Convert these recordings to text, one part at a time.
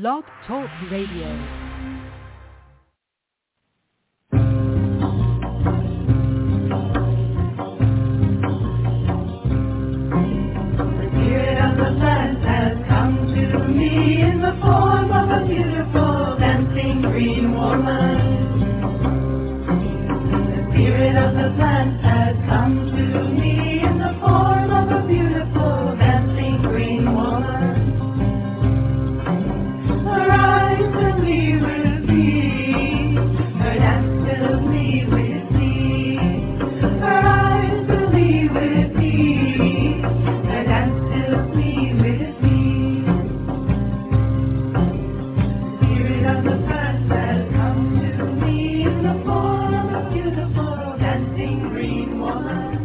Blog Talk Radio. Woman. The spirit of the plant has come to me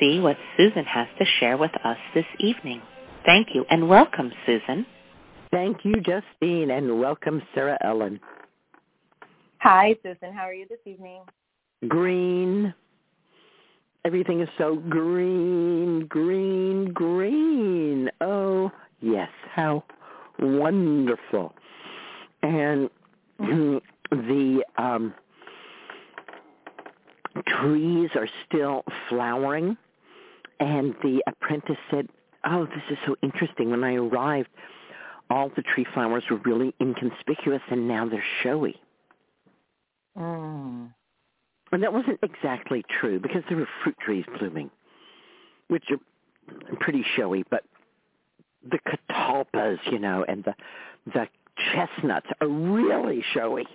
see what Susun has to share with us this evening. Thank you and welcome, Susun. Thank you, Justine, and welcome, Sarah Ellen. Hi, Susun. How are you this evening? Green. Everything is so green, green, green. Oh, yes, how wonderful. And the um, trees are still flowering. And the apprentice said, oh, this is so interesting. When I arrived, all the tree flowers were really inconspicuous, and now they're showy. Mm. And that wasn't exactly true because there were fruit trees blooming, which are pretty showy, but the catalpas, you know, and the the chestnuts are really showy.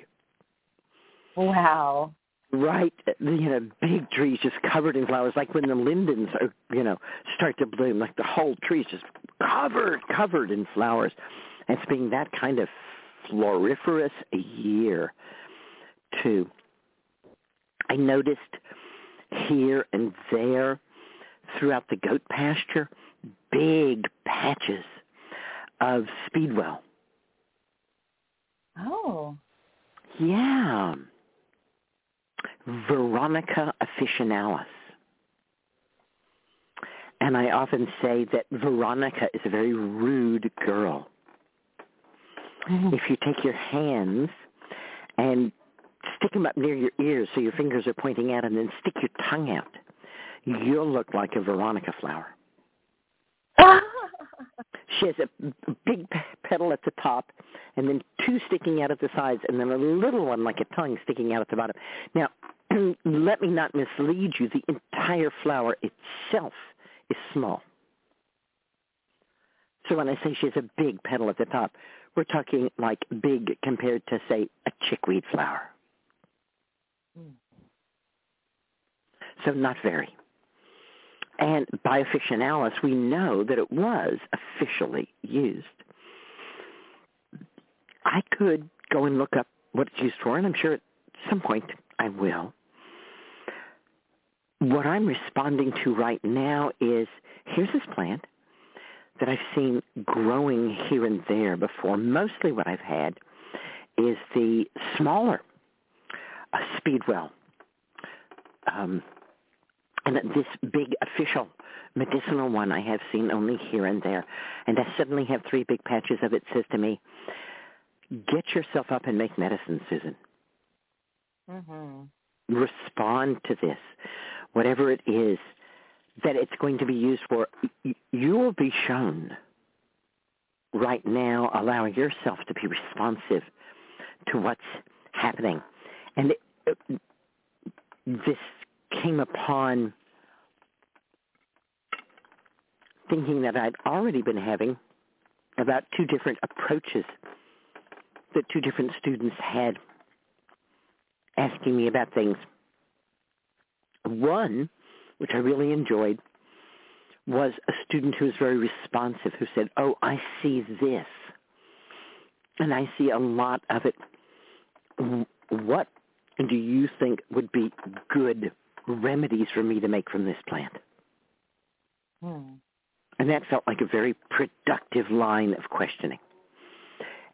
Wow. Right, you know, big trees just covered in flowers, like when the lindens are, you know, start to bloom, like the whole tree's just covered, covered in flowers. And it's being that kind of floriferous a year, too. I noticed here and there throughout the goat pasture big patches of speedwell. Oh. Yeah. Veronica officinalis. And I often say that Veronica is a very rude girl. Mm-hmm. If you take your hands and stick them up near your ears so your fingers are pointing out and then stick your tongue out, you'll look like a Veronica flower. She has a big petal at the top and then two sticking out at the sides and then a little one like a tongue sticking out at the bottom. Now, let me not mislead you. The entire flower itself is small. So when I say she has a big petal at the top, we're talking like big compared to, say, a chickweed flower. Mm. So not very. And by officinalis, we know that it was officially used. I could go and look up what it's used for, and I'm sure at some point I will. What I'm responding to right now is here's this plant that I've seen growing here and there before. Mostly what I've had is the smaller uh, speedwell. Um, and this big official medicinal one I have seen only here and there. And I suddenly have three big patches of it says to me, get yourself up and make medicine, Susun. Mhm. Respond to this, whatever it is that it's going to be used for. You will be shown right now, allowing yourself to be responsive to what's happening. And this came upon thinking that I'd already been having about two different approaches that two different students had asking me about things. One, which I really enjoyed, was a student who was very responsive who said, oh, I see this. And I see a lot of it. What do you think would be good remedies for me to make from this plant? Hmm. And that felt like a very productive line of questioning.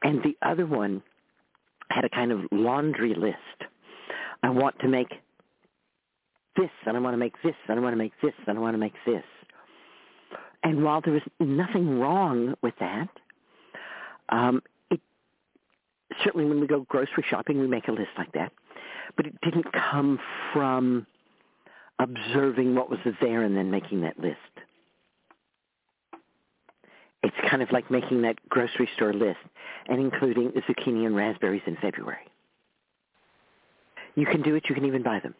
And the other one had a kind of laundry list. I want to make this, and I want to make this, and I want to make this, and I want to make this. And while there was nothing wrong with that, um, it certainly when we go grocery shopping, we make a list like that. But it didn't come from observing what was there and then making that list it's kind of like making that grocery store list and including zucchini and raspberries in February. You can do it. You can even buy them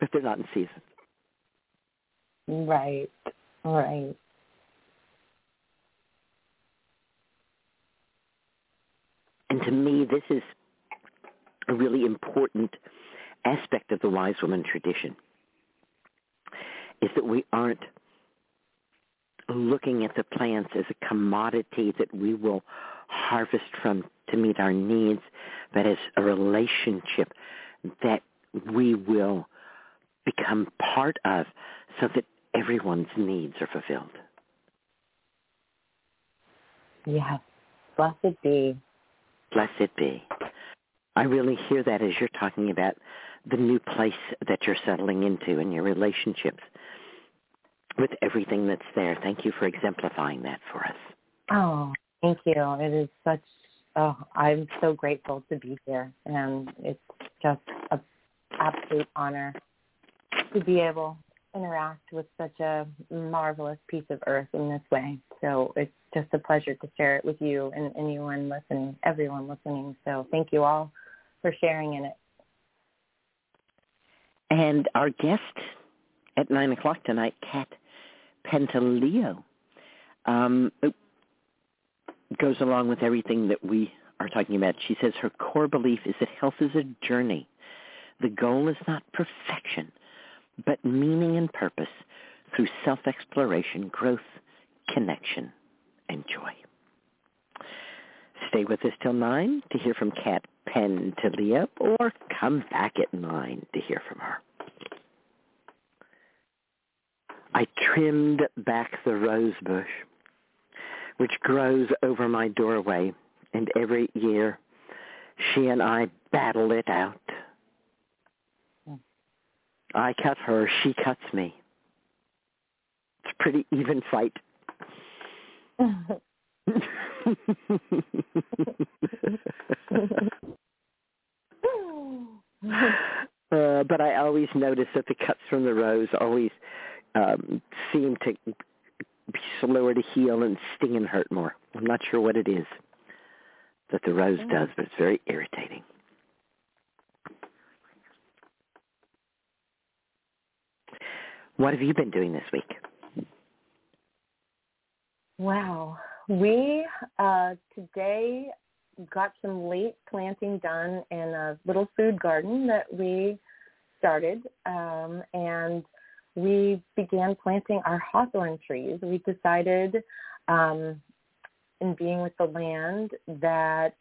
if they're not in season. Right. Right. And to me, this is a really important aspect of the wise woman tradition is that we aren't looking at the plants as a commodity that we will harvest from to meet our needs, but as a relationship that we will become part of so that everyone's needs are fulfilled. Yes. Blessed be. Blessed be. I really hear that as you're talking about the new place that you're settling into and your relationships with everything that's there. Thank you for exemplifying that for us. Oh, thank you. It is such. Oh, I'm so grateful to be here, and it's just an absolute honor to be able to interact with such a marvelous piece of earth in this way. So it's just a pleasure to share it with you and anyone listening, everyone listening. So thank you all for sharing in it. And our guest at 9 o'clock tonight, Cat Pantaleo, um, goes along with everything that we are talking about. She says her core belief is that health is a journey. The goal is not perfection, but meaning and purpose through self-exploration, growth, connection, and joy. Stay with us till 9 to hear from Cat Pantaleo, or come back at 9 to hear from her. I trimmed back the rose bush, which grows over my doorway, and every year she and I battle it out. I cut her, she cuts me. It's a pretty even fight. uh, but I always notice that the cuts from the rose always um, seem to be slower to heal and sting and hurt more. I'm not sure what it is that the rose Mm. does, but it's very irritating. What have you been doing this week? Wow. We uh, today got some late planting done in a little food garden that we started, um, and we began planting our hawthorn trees. We decided, um, in being with the land, that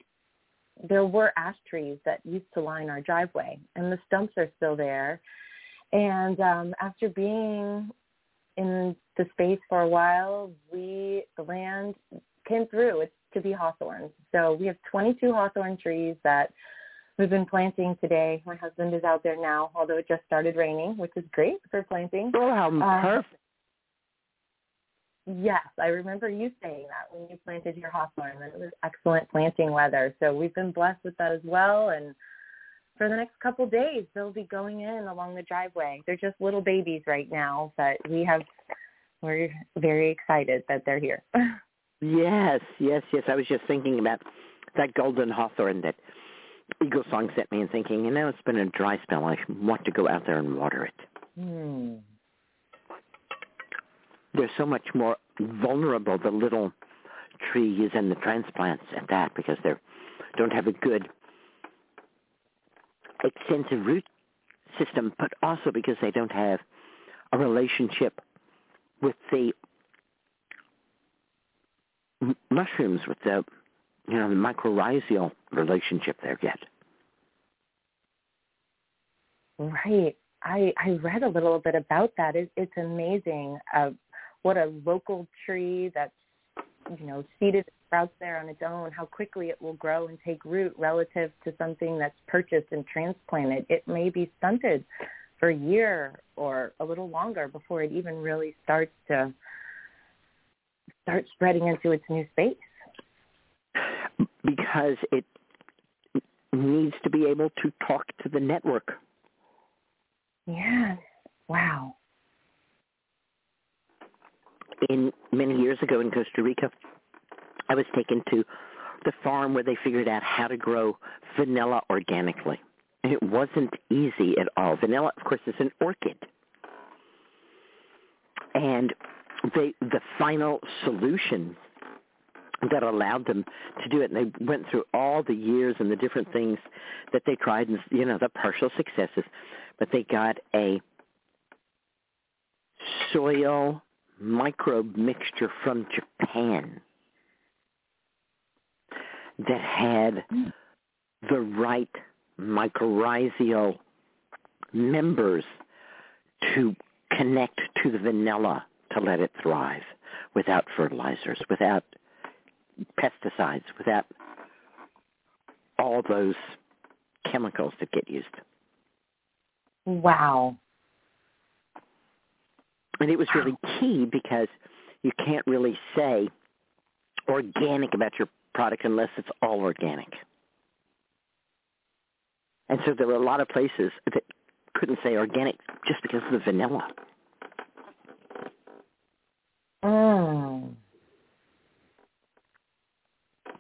there were ash trees that used to line our driveway, and the stumps are still there. And um, after being in the space for a while, we the land came through. It's to be hawthorns. So we have 22 hawthorn trees that we've been planting today. My husband is out there now, although it just started raining, which is great for planting. Oh, how Uh, perfect. Yes, I remember you saying that when you planted your hawthorn, that it was excellent planting weather. So we've been blessed with that as well. And for the next couple days, they'll be going in along the driveway. They're just little babies right now, but we have we're very excited that they're here. Yes, yes, yes. I was just thinking about that golden hawthorn that Eagle Song sent me and thinking, you know, it's been a dry spell. I want to go out there and water it. hmm. They're so much more vulnerable, the little trees and the transplants at that, because they don't have a good extensive root system, but also because they don't have a relationship with the mushrooms, with the you know the mycorrhizal relationship there yet. Right. I I read a little bit about that. It, it's amazing uh, what a local tree that's you know seeded sprouts there on its own, how quickly it will grow and take root relative to something that's purchased and transplanted. It may be stunted for a year or a little longer before it even really starts to start spreading into its new space. because it needs to be able to talk to the network. Yes. Wow. In many years ago in Costa Rica, I was taken to the farm where they figured out how to grow vanilla organically. And it wasn't easy at all. Vanilla, of course, is an orchid. And they the final solution that allowed them to do it. And they went through all the years and the different things that they tried and, you know, the partial successes. But they got a soil microbe mixture from Japan that had mm. the right mycorrhizal members to connect to the vanilla to let it thrive without fertilizers, without pesticides, without all those chemicals that get used. Wow. And it was really key because you can't really say organic about your product unless it's all organic. And so there were a lot of places that couldn't say organic just because of the vanilla. Mm.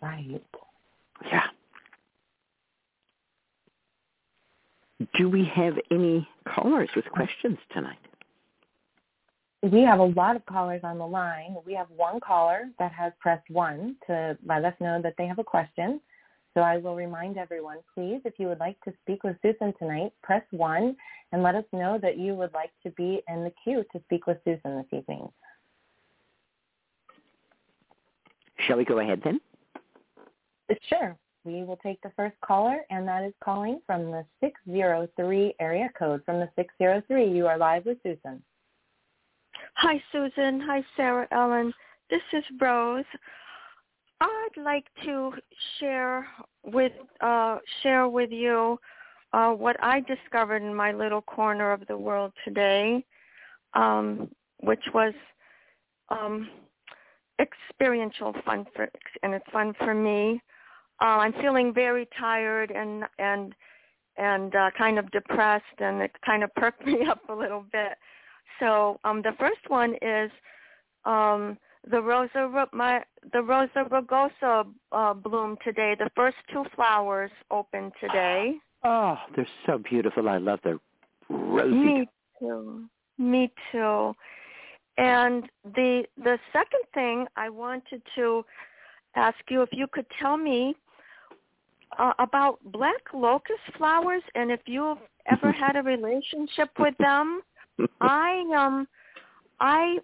Right. Yeah. Do we have any callers with questions tonight? We have a lot of callers on the line. We have one caller that has pressed one to let us know that they have a question. So I will remind everyone, please, if you would like to speak with Susun tonight, press one and let us know that you would like to be in the queue to speak with Susun this evening. Shall we go ahead then? Sure. We will take the first caller, and that is calling from the 603 area code. From the 603, you are live with Susun. Hi, Susun. Hi, Sarah Ellen. This is Rose. I'd like to share with uh, share with you uh, what I discovered in my little corner of the world today, um, which was um, experiential fun for, and it's fun for me. Uh, I'm feeling very tired and and and uh, kind of depressed, and it kind of perked me up a little bit. So um, the first one is um, the Rosa my the Rosa rugosa uh, bloom today. The first two flowers open today. Oh, they're so beautiful. I love the rosy. Me too. Me too. And the the second thing I wanted to ask you if you could tell me uh, about black locust flowers and if you've ever had a relationship with them. I um I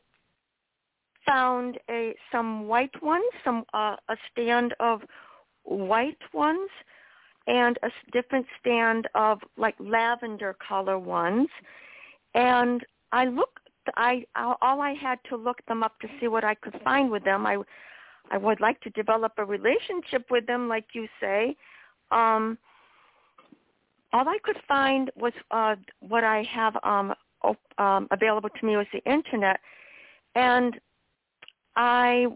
found a some white ones, some uh, a stand of white ones and a different stand of like lavender color ones and I looked I all I had to look them up to see what I could find with them. I I would like to develop a relationship with them, like you say. Um, all I could find was uh, what I have um, um, available to me was the internet, and I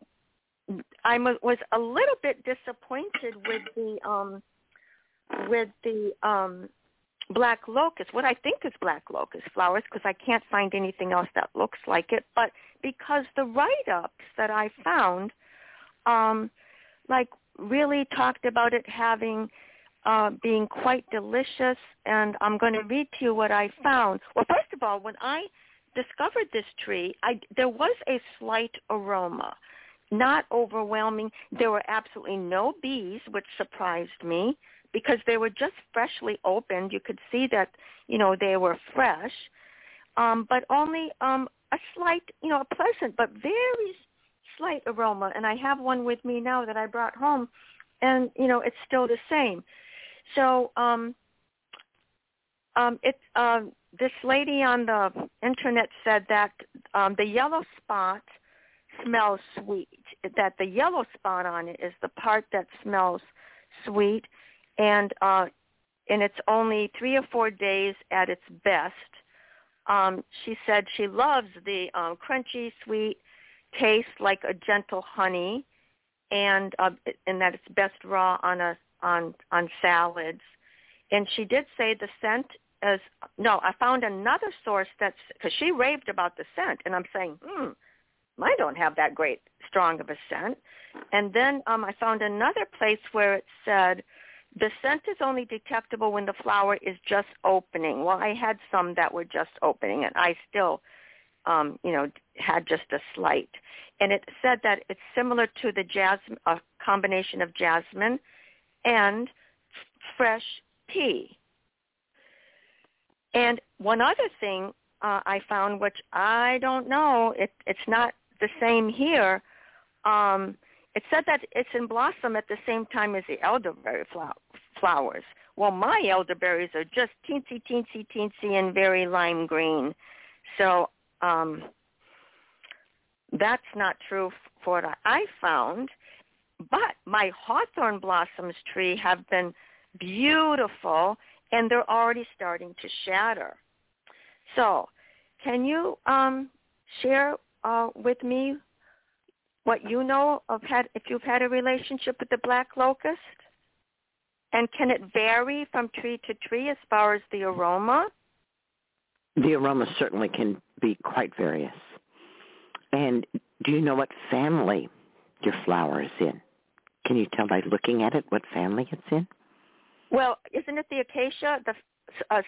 I was a little bit disappointed with the um, with the um, black locust, what I think is black locust flowers, because I can't find anything else that looks like it. But because the write-ups that I found, um, like really talked about it having uh, being quite delicious, and I'm going to read to you what I found. Well, first of all, when I discovered this tree, I, there was a slight aroma, not overwhelming. There were absolutely no bees, which surprised me because they were just freshly opened. You could see that, you know, they were fresh, um, but only um, a slight, you know, a pleasant but very slight aroma. And I have one with me now that I brought home, and you know, it's still the same. So um, um, it's um, this lady on the internet said that um, the yellow spot smells sweet. That the yellow spot on it is the part that smells sweet, and uh, and it's only three or four days at its best. Um, she said she loves the um, crunchy, sweet taste like a gentle honey, and uh, and that it's best raw on a on on salads. And she did say the scent is no. I found another source that's because she raved about the scent, and I'm saying, hmm, mine don't have that great strong of a scent. And then um, I found another place where it said the scent is only detectable when the flower is just opening. Well, I had some that were just opening, and I still, um, you know, had just a slight. And it said that it's similar to the jasmine, a combination of jasmine and fresh pea. And one other thing uh, I found, which I don't know, it, it's not the same here. Um, it said that it's in blossom at the same time as the elderberry flowers. Well, my elderberries are just teensy, teensy, teensy, and very lime green. So um, that's not true for what I found. But my hawthorn blossoms tree have been beautiful, and they're already starting to shatter. So can you um, share uh, with me what you know of had if you've had a relationship with the black locust? And can it vary from tree to tree as far as the aroma? The aroma certainly can be quite various. And do you know what family your flower is in? Can you tell by looking at it what family it's in? Well, isn't it the acacia, the uh,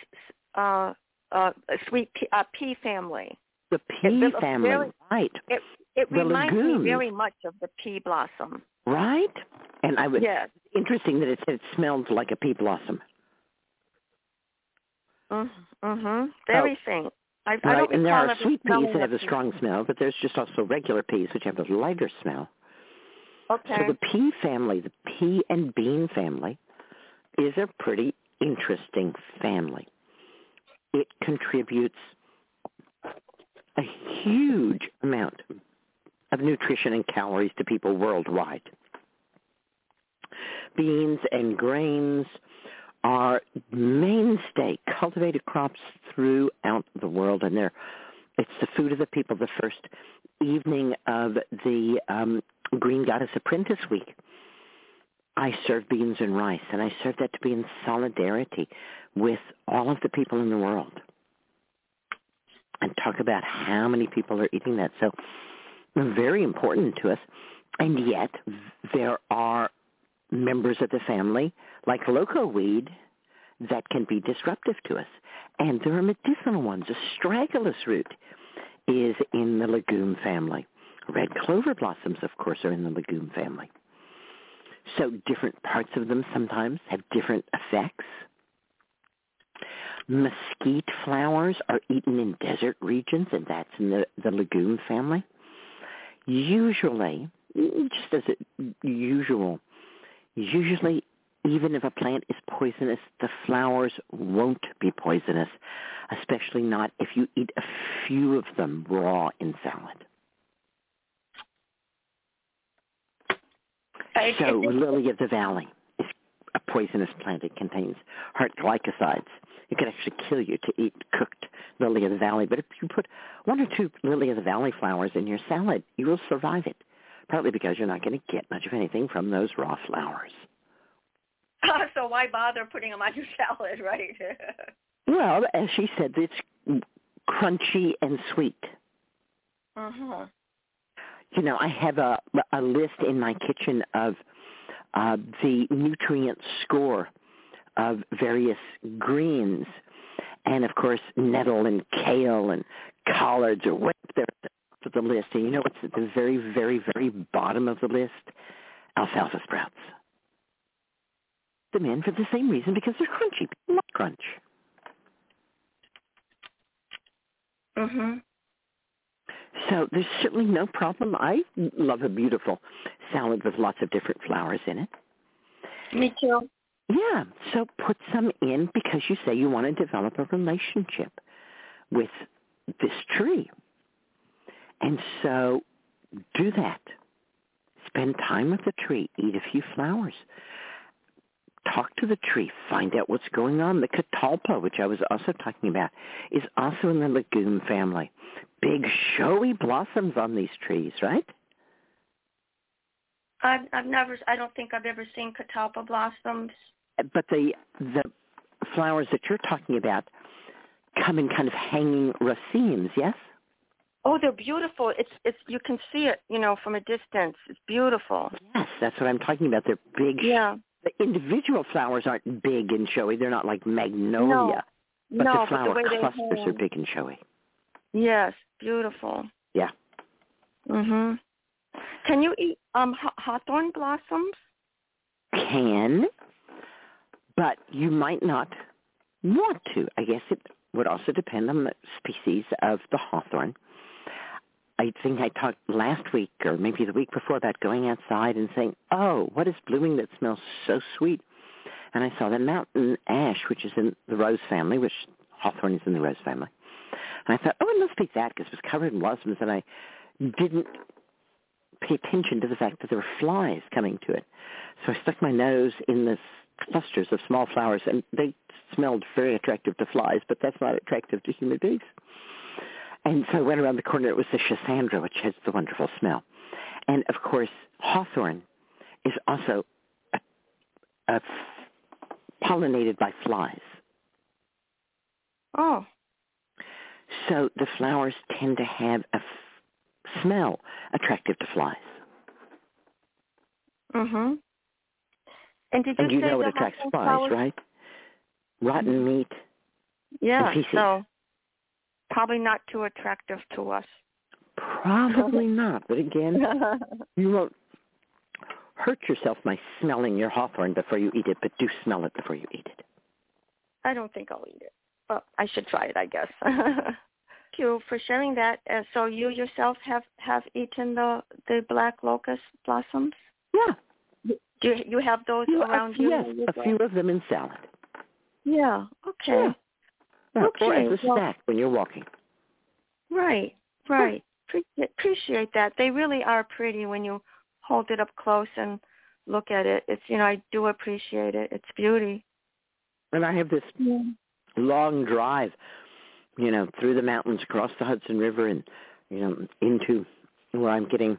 uh, uh, sweet pea, uh, pea family? The pea family, really, right? It, it the reminds me very much of the pea blossom. Right? And I was yes. interesting that it said it smelled like a pea blossom. Mm-hmm. Very oh. faint. I, right, I don't and there are sweet peas that have a strong smell, but there's just also regular peas which have a lighter smell. Okay. So the pea family, the pea and bean family, is a pretty interesting family. It contributes a huge amount of nutrition and calories to people worldwide. Beans and grains are mainstay cultivated crops throughout the world, and they're It's the food of the people. The first evening of the um, Green Goddess Apprentice Week, I served beans and rice, and I served that to be in solidarity with all of the people in the world. And talk about how many people are eating that. So very important to us. And yet there are members of the family, like loco weed, that can be disruptive to us. And there are medicinal ones. Astragalus root is in the legume family. Red clover blossoms, of course, are in the legume family. So different parts of them sometimes have different effects. Mesquite flowers are eaten in desert regions, and that's in the, the legume family. Usually, just as a usual, usually even if a plant is poisonous, the flowers won't be poisonous, especially not if you eat a few of them raw in salad. So lily of the valley is a poisonous plant. It contains heart glycosides. It could actually kill you to eat cooked lily of the valley. But if you put one or two lily of the valley flowers in your salad, you will survive it, partly because you're not going to get much of anything from those raw flowers. so why bother putting them on your salad, right? well, as she said, it's crunchy and sweet. Uh-huh. You know, I have a a list in my kitchen of uh, the nutrient score of various greens, and of course nettle and kale and collards are way up there at the list. And you know what's at the very, very, very bottom of the list? Alfalfa sprouts them in for the same reason because they're crunchy. People like crunch. Mhm. So there's certainly no problem. I love a beautiful salad with lots of different flowers in it. Me too. Yeah. So put some in because you say you want to develop a relationship with this tree. And so do that. Spend time with the tree. Eat a few flowers talk to the tree, find out what's going on. The catalpa, which I was also talking about, is also in the legume family. Big showy blossoms on these trees, right? I've, I've never, I don't think I've ever seen catalpa blossoms. But the the flowers that you're talking about come in kind of hanging racemes, yes? Oh, they're beautiful. It's it's you can see it, you know, from a distance. It's beautiful. Yes, that's what I'm talking about. They're big, yeah the individual flowers aren't big and showy. They're not like magnolia. No, but no, the flower but the clusters are big and showy. Yes, beautiful. Yeah. Mhm. Can you eat um hawthorn blossoms? Can, but you might not want to. I guess it would also depend on the species of the hawthorn. I think I talked last week or maybe the week before about going outside and saying, oh, what is blooming that smells so sweet? And I saw the mountain ash, which is in the rose family, which hawthorn is in the rose family. And I thought, oh, it must be that because it was covered in blossoms. And I didn't pay attention to the fact that there were flies coming to it. So I stuck my nose in this clusters of small flowers, and they smelled very attractive to flies, but that's not attractive to human beings. And so I went around the corner. It was the Schisandra, which has the wonderful smell. And of course, hawthorn is also a, a pollinated by flies. Oh. So the flowers tend to have a f- smell attractive to flies. Mhm. And did you, and you say know what the attracts flies, flowers? right? Rotten meat. Yeah. and feces. So probably not too attractive to us. Probably not. But again, you won't hurt yourself by smelling your hawthorn before you eat it, but do smell it before you eat it. I don't think I'll eat it. But I should try it, I guess. Thank you for sharing that. Uh, so you yourself have have eaten the the black locust blossoms? Yeah. Do you, you have those You- around a, you? yes, a few of them in salad. Yeah. Okay. Yeah. Okay, as a well- snack when you're walking. Right. Right. Appreciate, appreciate that. They really are pretty when you hold it up close and look at it. It's you know I do appreciate it. It's beauty. And I have this Yeah. long drive you know, through the mountains, across the Hudson River, and you know, into where I'm getting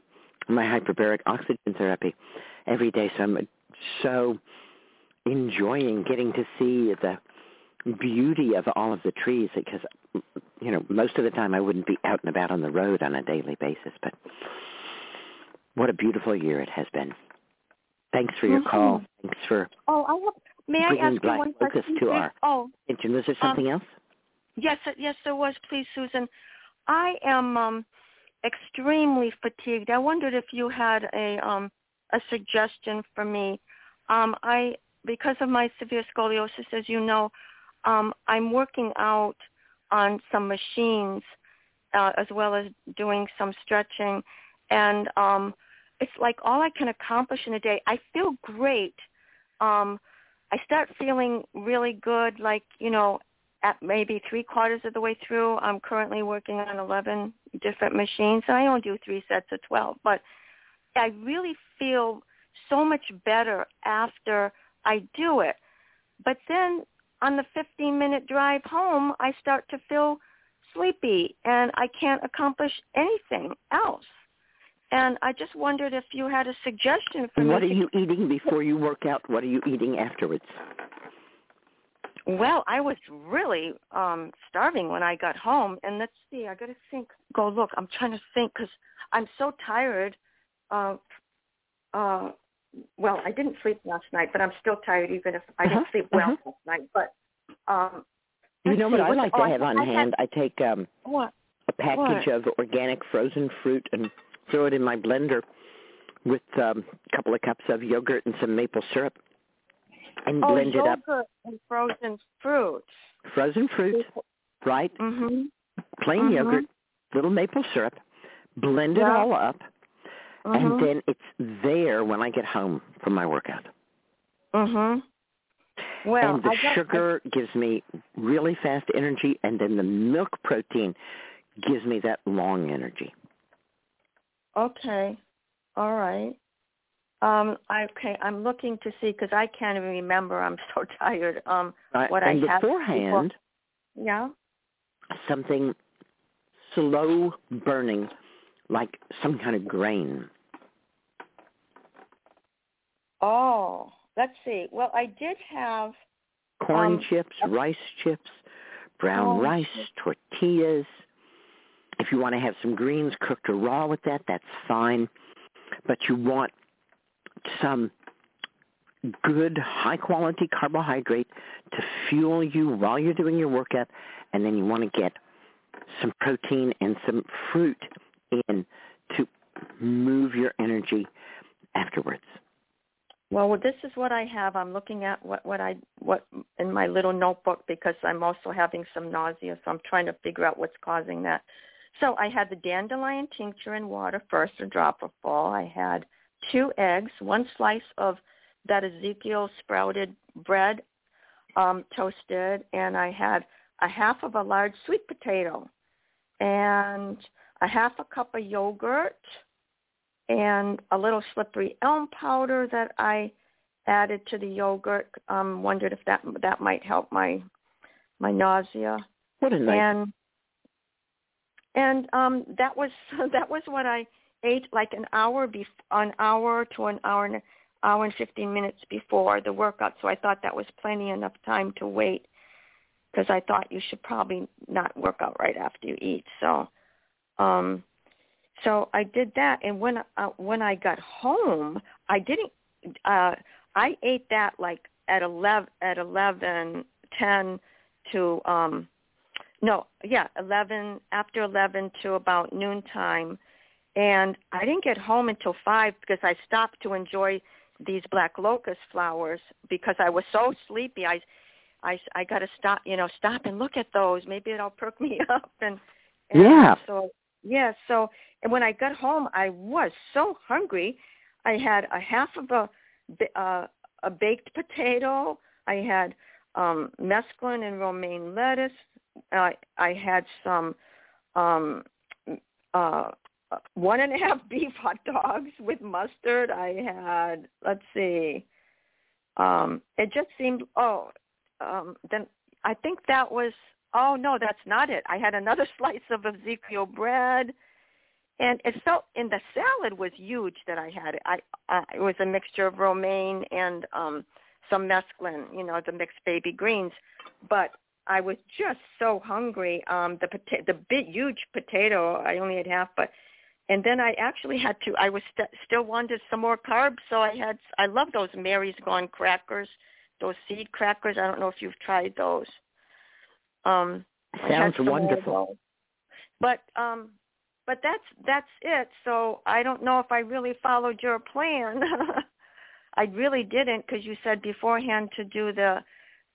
my hyperbaric oxygen therapy every day. So I'm so enjoying getting to see the beauty of all of the trees because you know most of the time I wouldn't be out and about on the road on a daily basis but what a beautiful year it has been thanks for your Mhm. call thanks for Oh, I have. May I ask you one question? to our Oh, attention was there something else yes, yes, there was. Please, Susun. I am um, extremely fatigued. I wondered if you had a um, a suggestion for me. Um, I because of my severe scoliosis, as you know, um, I'm working out on some machines uh, as well as doing some stretching, and um, it's like all I can accomplish in a day. I feel great. Um, I start feeling really good, like you know, at maybe three quarters of the way through. I'm currently working on 11 different machines. And I only do three sets of 12, but I really feel so much better after I do it. But then on the 15 minute drive home, I start to feel sleepy and I can't accomplish anything else. And I just wondered if you had a suggestion for what me. are you eating before you work out what are you eating afterwards Well, I was really um starving when I got home, and let's see, I got to think. Go look. I'm trying to think because I'm so tired. Uh, uh, well, I didn't sleep last night, but I'm still tired, even if I Uh-huh, didn't sleep well uh-huh. last night. But um, you know what I like oh, to I- have on I had- hand I take um What? a package of organic frozen fruit and throw it in my blender with um, a couple of cups of yogurt and some maple syrup and Oh, blend it up. yogurt and frozen fruit. Frozen fruit, right? Mhm. Plain Mhm. yogurt, little maple syrup, blend it all up, Mhm. and then it's there when I get home from my workout. Mhm. Well, and the I got, sugar gives me really fast energy, and then the milk protein gives me that long energy. Okay. All right. Um, I, okay, I'm looking to see because I can't even remember. I'm so tired. Um, Right? What I and have beforehand, yeah. something slow burning, like some kind of grain. Oh, let's see. Well, I did have. Corn Um, chips, rice chips, brown Oh, rice, tortillas. If you want to have some greens cooked or raw with that, that's fine. But you want some good high quality carbohydrate to fuel you while you're doing your workout and then you want to get some protein and some fruit in to move your energy afterwards. Well, this is what I have. I'm looking at what what I what in my little notebook because I'm also having some nausea, so I'm trying to figure out what's causing that. So I had the dandelion tincture in water first, a drop of full. I had two eggs, one slice of that Ezekiel sprouted bread, um, toasted, and I had a half of a large sweet potato, and a half a cup of yogurt, and a little slippery elm powder that I added to the yogurt. Um, wondered if that that might help my my nausea. What a nice And and um, that was that was what I ate like an hour bef- an hour to an hour and hour and fifteen minutes before the workout. So I thought that was plenty enough time to wait because I thought you should probably not work out right after you eat. So um so I did that and when uh, when I got home, I didn't uh I ate that like at 11 at 11 10 to um no, yeah, 11 after 11 to about noontime and I didn't get home until 5 because I stopped to enjoy these black locust flowers because I was so sleepy. I I I got to stop, you know, stop and look at those. Maybe it'll perk me up and, and Yeah. So yeah, so when I got home, I was so hungry. I had a half of a uh, a baked potato. I had um mesclun and romaine lettuce. I I had some um uh one and a half beef hot dogs with mustard. I had let's see. Um it just seemed oh um then I think that was oh no, that's not it. I had another slice of Ezekiel bread, and it felt. And the salad was huge that I had. I, I it was a mixture of romaine and um some mesclun, you know, the mixed baby greens, but I was just so hungry. Um, the pota- the big huge potato, I only had half, but and then I actually had to. I was st- still wanted some more carbs, so I had. I love those Mary's Gone crackers, those seed crackers. I don't know if you've tried those. Um, Sounds some more of wonderful. But um, but that's that's it. So I don't know if I really followed your plan. I really didn't because you said beforehand to do the,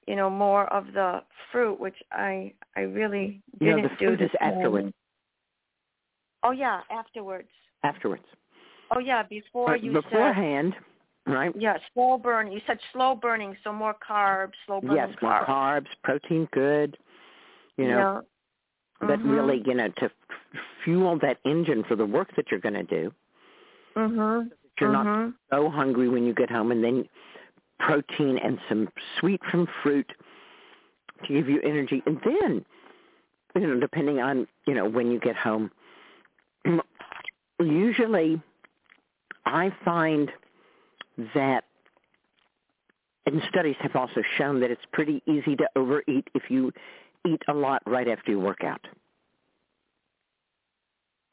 you know, more of the fruit, which I I really You know, didn't the do fruit this is afterwards. Oh yeah, afterwards. Afterwards. Oh yeah, before But you beforehand, right? yeah, slow burning. You said slow burning, so more carbs, slow burning Yes, more carbs, protein, good. You know, yeah. but Mhm. really, you know, to f- fuel that engine for the work that you're going to do. Mhm. You're not Mhm. so hungry when you get home, and then protein and some sweet from fruit to give you energy, and then, you know, depending on you know when you get home, usually I find that, and studies have also shown that it's pretty easy to overeat if you eat a lot right after you work out.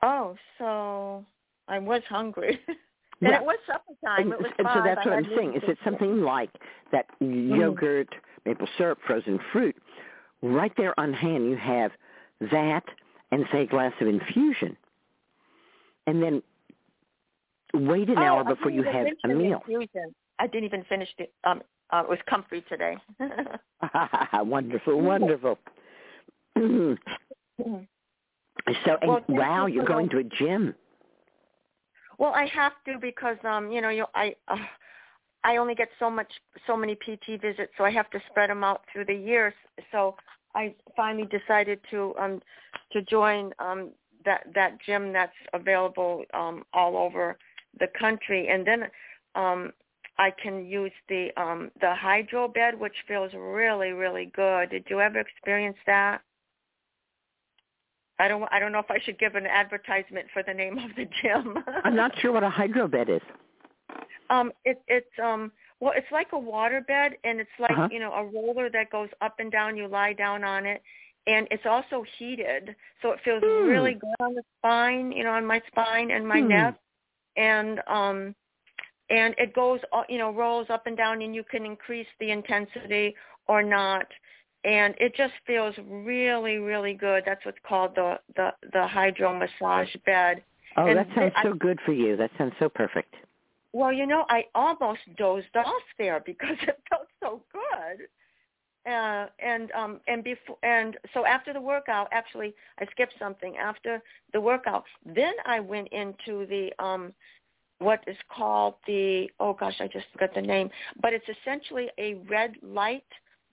Oh, so I was hungry. and Yeah. it was supper time. And, It was and so that's I what I'm saying. Is it something like that yogurt, maple syrup, frozen fruit? Right there on hand, you have that and say a glass of infusion, and then wait an oh, hour before you have a meal. Infusion. I didn't even finish the. Um, uh, it was comfrey today. wonderful, wonderful. So, and Well, wow, you you're going to a gym. well, I have to because um, you know, you I uh, I only get so much, so many PT visits, so I have to spread them out through the years. So I finally decided to um to join um that that gym that's available um all over the country, and then um I can use the um the hydro bed, which feels really really good. Did you ever experience that? I don't I don't know if I should give an advertisement for the name of the gym. I'm not sure what a hydro bed is. Um, it, it's um, well, it's like a water bed, and it's like Uh-huh. you know a roller that goes up and down. You lie down on it, and it's also heated, so it feels Hmm. really good on the spine. You know, on my spine and my Hmm. neck, and um, and it goes, uh, you know, rolls up and down, and you can increase the intensity or not. And it just feels really, really good. That's what's called the the the hydro massage bed. Oh, And that sounds I- so good for you. That sounds so perfect. Well, you know, I almost dozed off there because it felt so good. Uh, and um and before and so after the workout, actually I skipped something. After the workout, then I went into the um what is called the oh gosh, I just forgot the name, but it's essentially a red light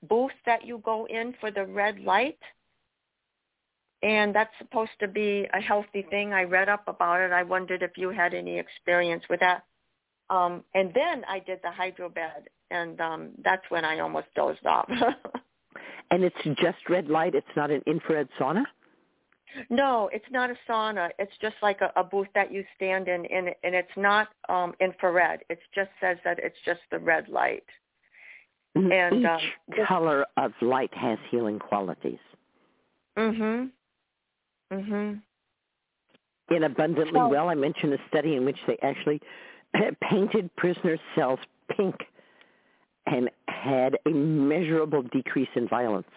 booth that you go in for the red light. And that's supposed to be a healthy thing. I read up about it. I wondered if you had any experience with that. Um, and then I did the hydro bed, and um, that's when I almost dozed off. And it's just red light. It's not an infrared sauna. no, it's not a sauna. It's just like a, a booth that you stand in, and, and it's not um, infrared. It just says that it's just the red light. And, Each um, this- color of light has healing qualities. Mhm. Mhm. In Abundantly So- Well, I mentioned a study in which they actually painted prisoners' cells pink and had a measurable decrease in violence.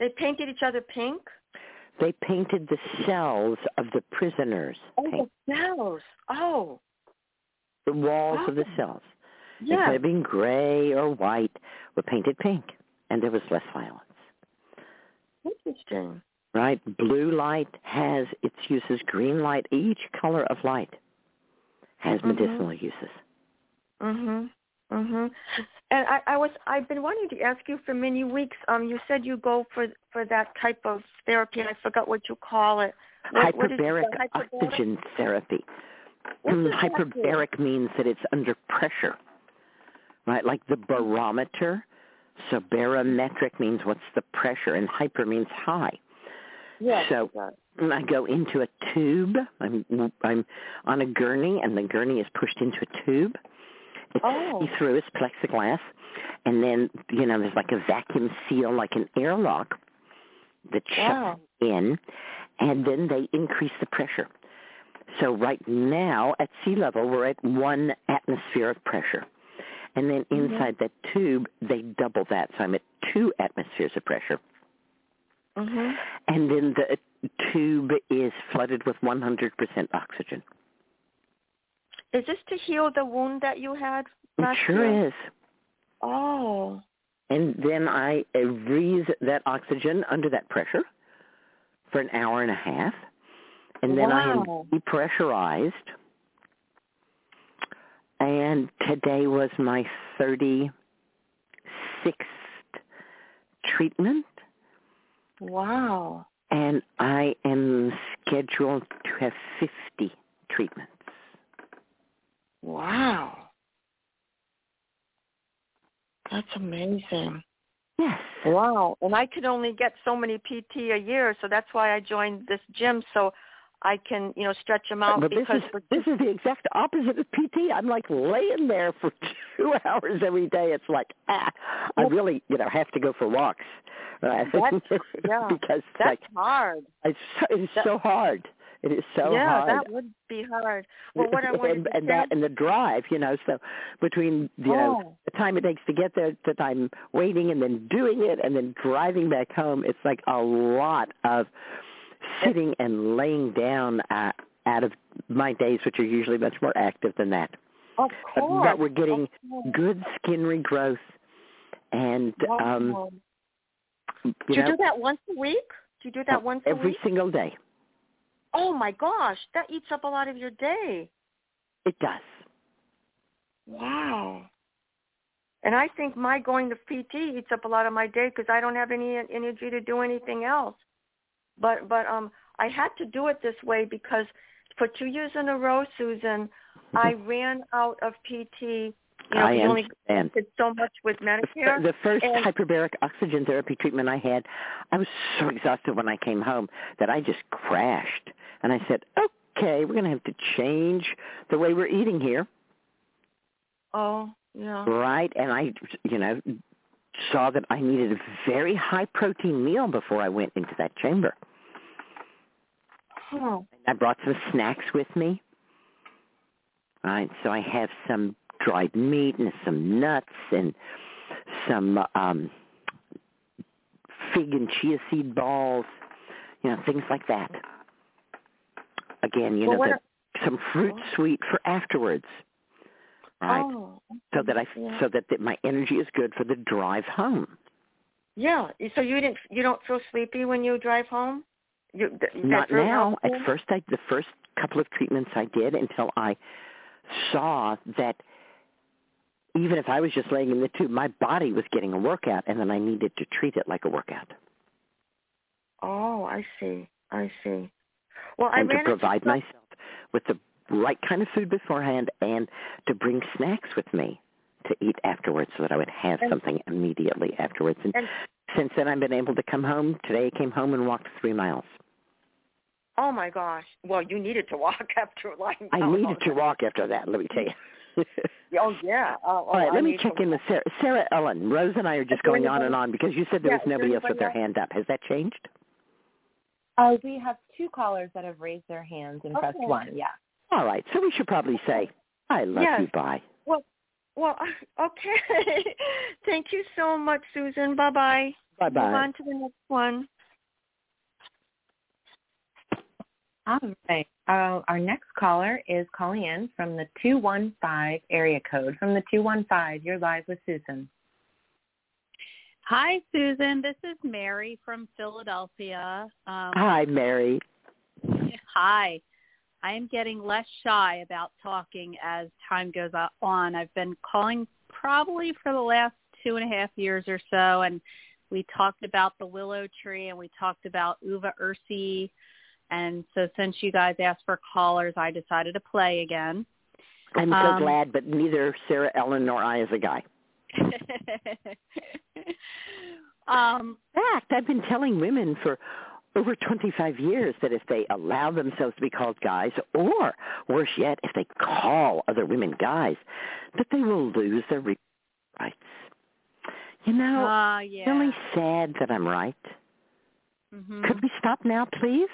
They painted each other pink. They painted the cells of the prisoners Oh, pink. the cells. Oh, The walls of the Oh. cells, yeah. instead of being gray or white, were painted pink, and there was less violence. Interesting. Right? Blue light has its uses. Green light, each color of light has Mhm. medicinal uses. Mhm. Mhm. And I, I was I've been wanting to ask you for many weeks. Um, you said you go for for that type of therapy, and I forgot what you call it. What, what is it? hyperbaric oxygen therapy. What do? hyperbaric means that it's under pressure, right? Like the barometer So barometric means what's the pressure, and hyper means high. Yes. So I go into a tube. I'm I'm on a gurney, and the gurney is pushed into a tube. It's Oh. through it's plexiglass, and then you know there's like a vacuum seal, like an airlock that shuts Wow. in, and then they increase the pressure. So right now at sea level, we're at one atmosphere of pressure. And then Mhm. inside that tube, they double that. So I'm at two atmospheres of pressure. Mhm. And then the tube is flooded with 100% oxygen. Is this to heal the wound that you had It sure year? is. Oh. And then I breathe that oxygen under that pressure for an hour and a half. And then I Wow. am depressurized. And today was my 36th treatment. Wow. And I am scheduled to have 50 treatments. Wow. That's amazing. Yes. Wow. And I could only get so many PT a year, so that's why I joined this gym so I can, you know, stretch them out but this because is for this is the exact opposite of PT. I'm like laying there for two hours every day. It's like ah, I really you know have to go for walks, right? That's- yeah, because that's like hard. it's so, it's that- so hard. It is so yeah, hard. that would be hard. Well, what I wanted and, to and share- that and the drive, you know, so between you know Oh. the time it takes to get there, the time waiting and then doing it and then driving back home, it's like a lot of sitting and laying down uh, out of my days, which are usually much more active than that. Of course. but we're getting good skin regrowth, and um, you do you know, do that once a week? Do you do that once a every week? single day. Oh my gosh, that eats up a lot of your day. It does. Wow. And I think my going to PT eats up a lot of my day because I don't have any energy to do anything else. But but um, I had to do it this way because for two years in a row, Susun, I ran out of PT. You know, I we only understand. did so much with Medicare. the first and- hyperbaric oxygen therapy treatment I had, I was so exhausted when I came home that I just crashed. And I said, okay, we're going to have to change the way we're eating here, oh yeah. right? And I, you know, saw that I needed a very high protein meal before I went into that chamber. Huh. I brought some snacks with me. Right, so I have some dried meat and some nuts and some um fig and chia seed balls, you know, things like that. Again, you Well, know, the, some fruit sweet for afterwards. Right, Oh. so that I yeah. so that, that my energy is good for the drive home. Yeah. So you didn't you don't feel sleepy when you drive home? You, th- Not now. home? At first, I the first couple of treatments I did until I saw that even if I was just laying in the tube, my body was getting a workout, and then I needed to treat it like a workout Oh, I see. I see. Well, I and to provide myself with the right kind of food beforehand, and to bring snacks with me to eat afterwards, so that I would have And- something immediately afterwards. And, and since then, I've been able to come home. Today, I came home and walked three miles. oh my gosh. Well, you needed to walk after lying I down all needed to walk after that. Let me tell you. Oh yeah. Oh, All right, I let me check in with Sarah. Sarah Ellen. Rose and I are just Is there going on and on because you said there Yeah, was is there nobody else with their anybody hand up. Has that changed? Uh, we have two callers that have raised their hands and pressed one. Yeah. All right, so we should probably say, I love Yes. you, bye. Well, well, okay. Thank you so much, Susun. Bye bye. Move Bye-bye. on to the next one. All right. Uh, our next caller is calling in from the 215 area code. From the 215, you're live with Susun. Hi, Susun. This is Mary from Philadelphia. Um, Hi, Mary. hi. I am getting less shy about talking as time goes on. I've been calling probably for the last two and a half years or so, and we talked about the willow tree and we talked about uva ursi. And so since you guys asked for callers, I decided to play again. I'm so Um, glad, but neither Sarah Ellen nor I is a guy. um, In fact, I've been telling women for over 25 years that if they allow themselves to be called guys, or worse yet, if they call other women guys, that they will lose their re- rights. You know, uh, yeah. really sad that I'm right. Mhm. Could we stop now, please?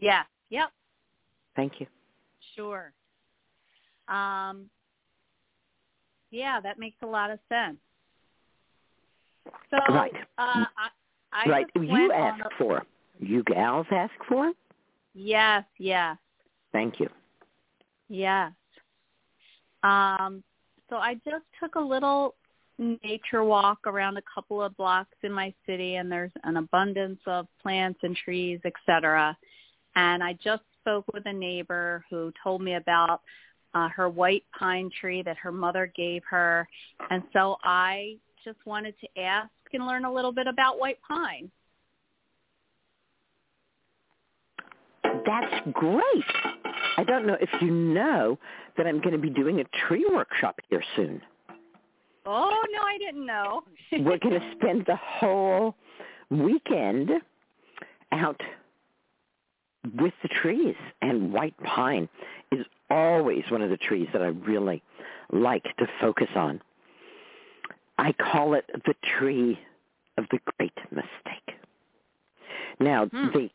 Yeah. Yep. Thank you. Sure. Um, yeah, that makes a lot of sense. So, Right. uh, I, I right. You ask a, for. You gals ask for. yes, yes, Thank you. yes. Um, so I just took a little nature walk around a couple of blocks in my city, and there's an abundance of plants and trees, etc. And I just spoke with a neighbor who told me about uh, her white pine tree that her mother gave her, and so I just wanted to ask and learn a little bit about white pine. That's great. I don't know if you know that I'm going to be doing a tree workshop here soon. Oh no, I didn't know. We're going to spend the whole weekend out with the trees, and white pine is always one of the trees that I really like to focus on. I call it the tree of the great mistake. Now, Hmm. the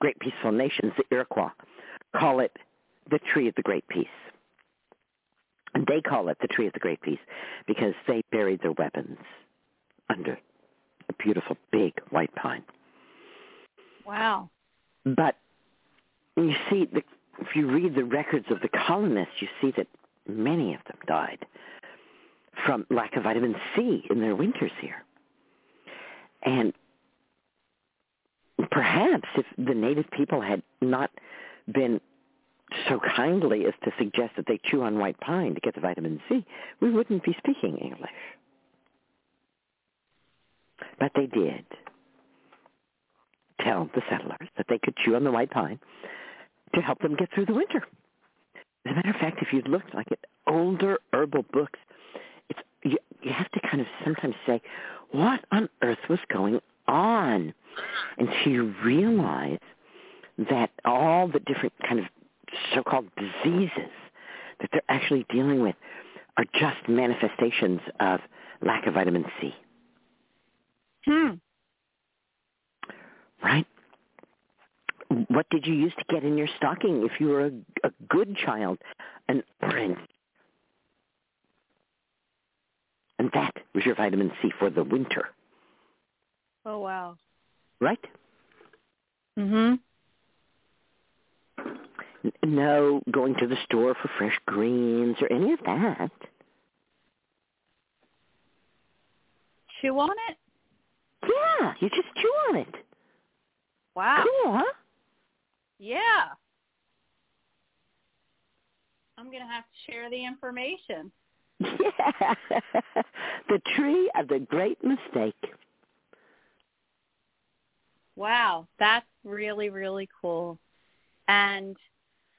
Great Peaceful Nations, the Iroquois, call it the tree of the great peace. And they call it the tree of the great peace because they buried their weapons under a beautiful big white pine. wow. But you see, the, if you read the records of the colonists, you see that many of them died from lack of vitamin C in their winters here. And perhaps if the native people had not been so kindly as to suggest that they chew on white pine to get the vitamin C, we wouldn't be speaking English. But they did tell the settlers that they could chew on the white pine to help them get through the winter. As a matter of fact, if you look like at older herbal books, you, have to kind of sometimes say, what on earth was going on? Until you realize that all the different kind of so-called diseases that they're actually dealing with are just manifestations of lack of vitamin C, Hmm. right? What did you use to get in your stocking if you were a, a good child? An orange. And that was your vitamin C for the winter, Oh wow. right? Mm-hmm. No going to the store for fresh greens or any of that. Chew on it. Yeah, you just chew on it. Wow. Cool, huh? Yeah. I'm gonna have to share the information. Yeah. the tree of the great mistake. Wow, that's really really cool. And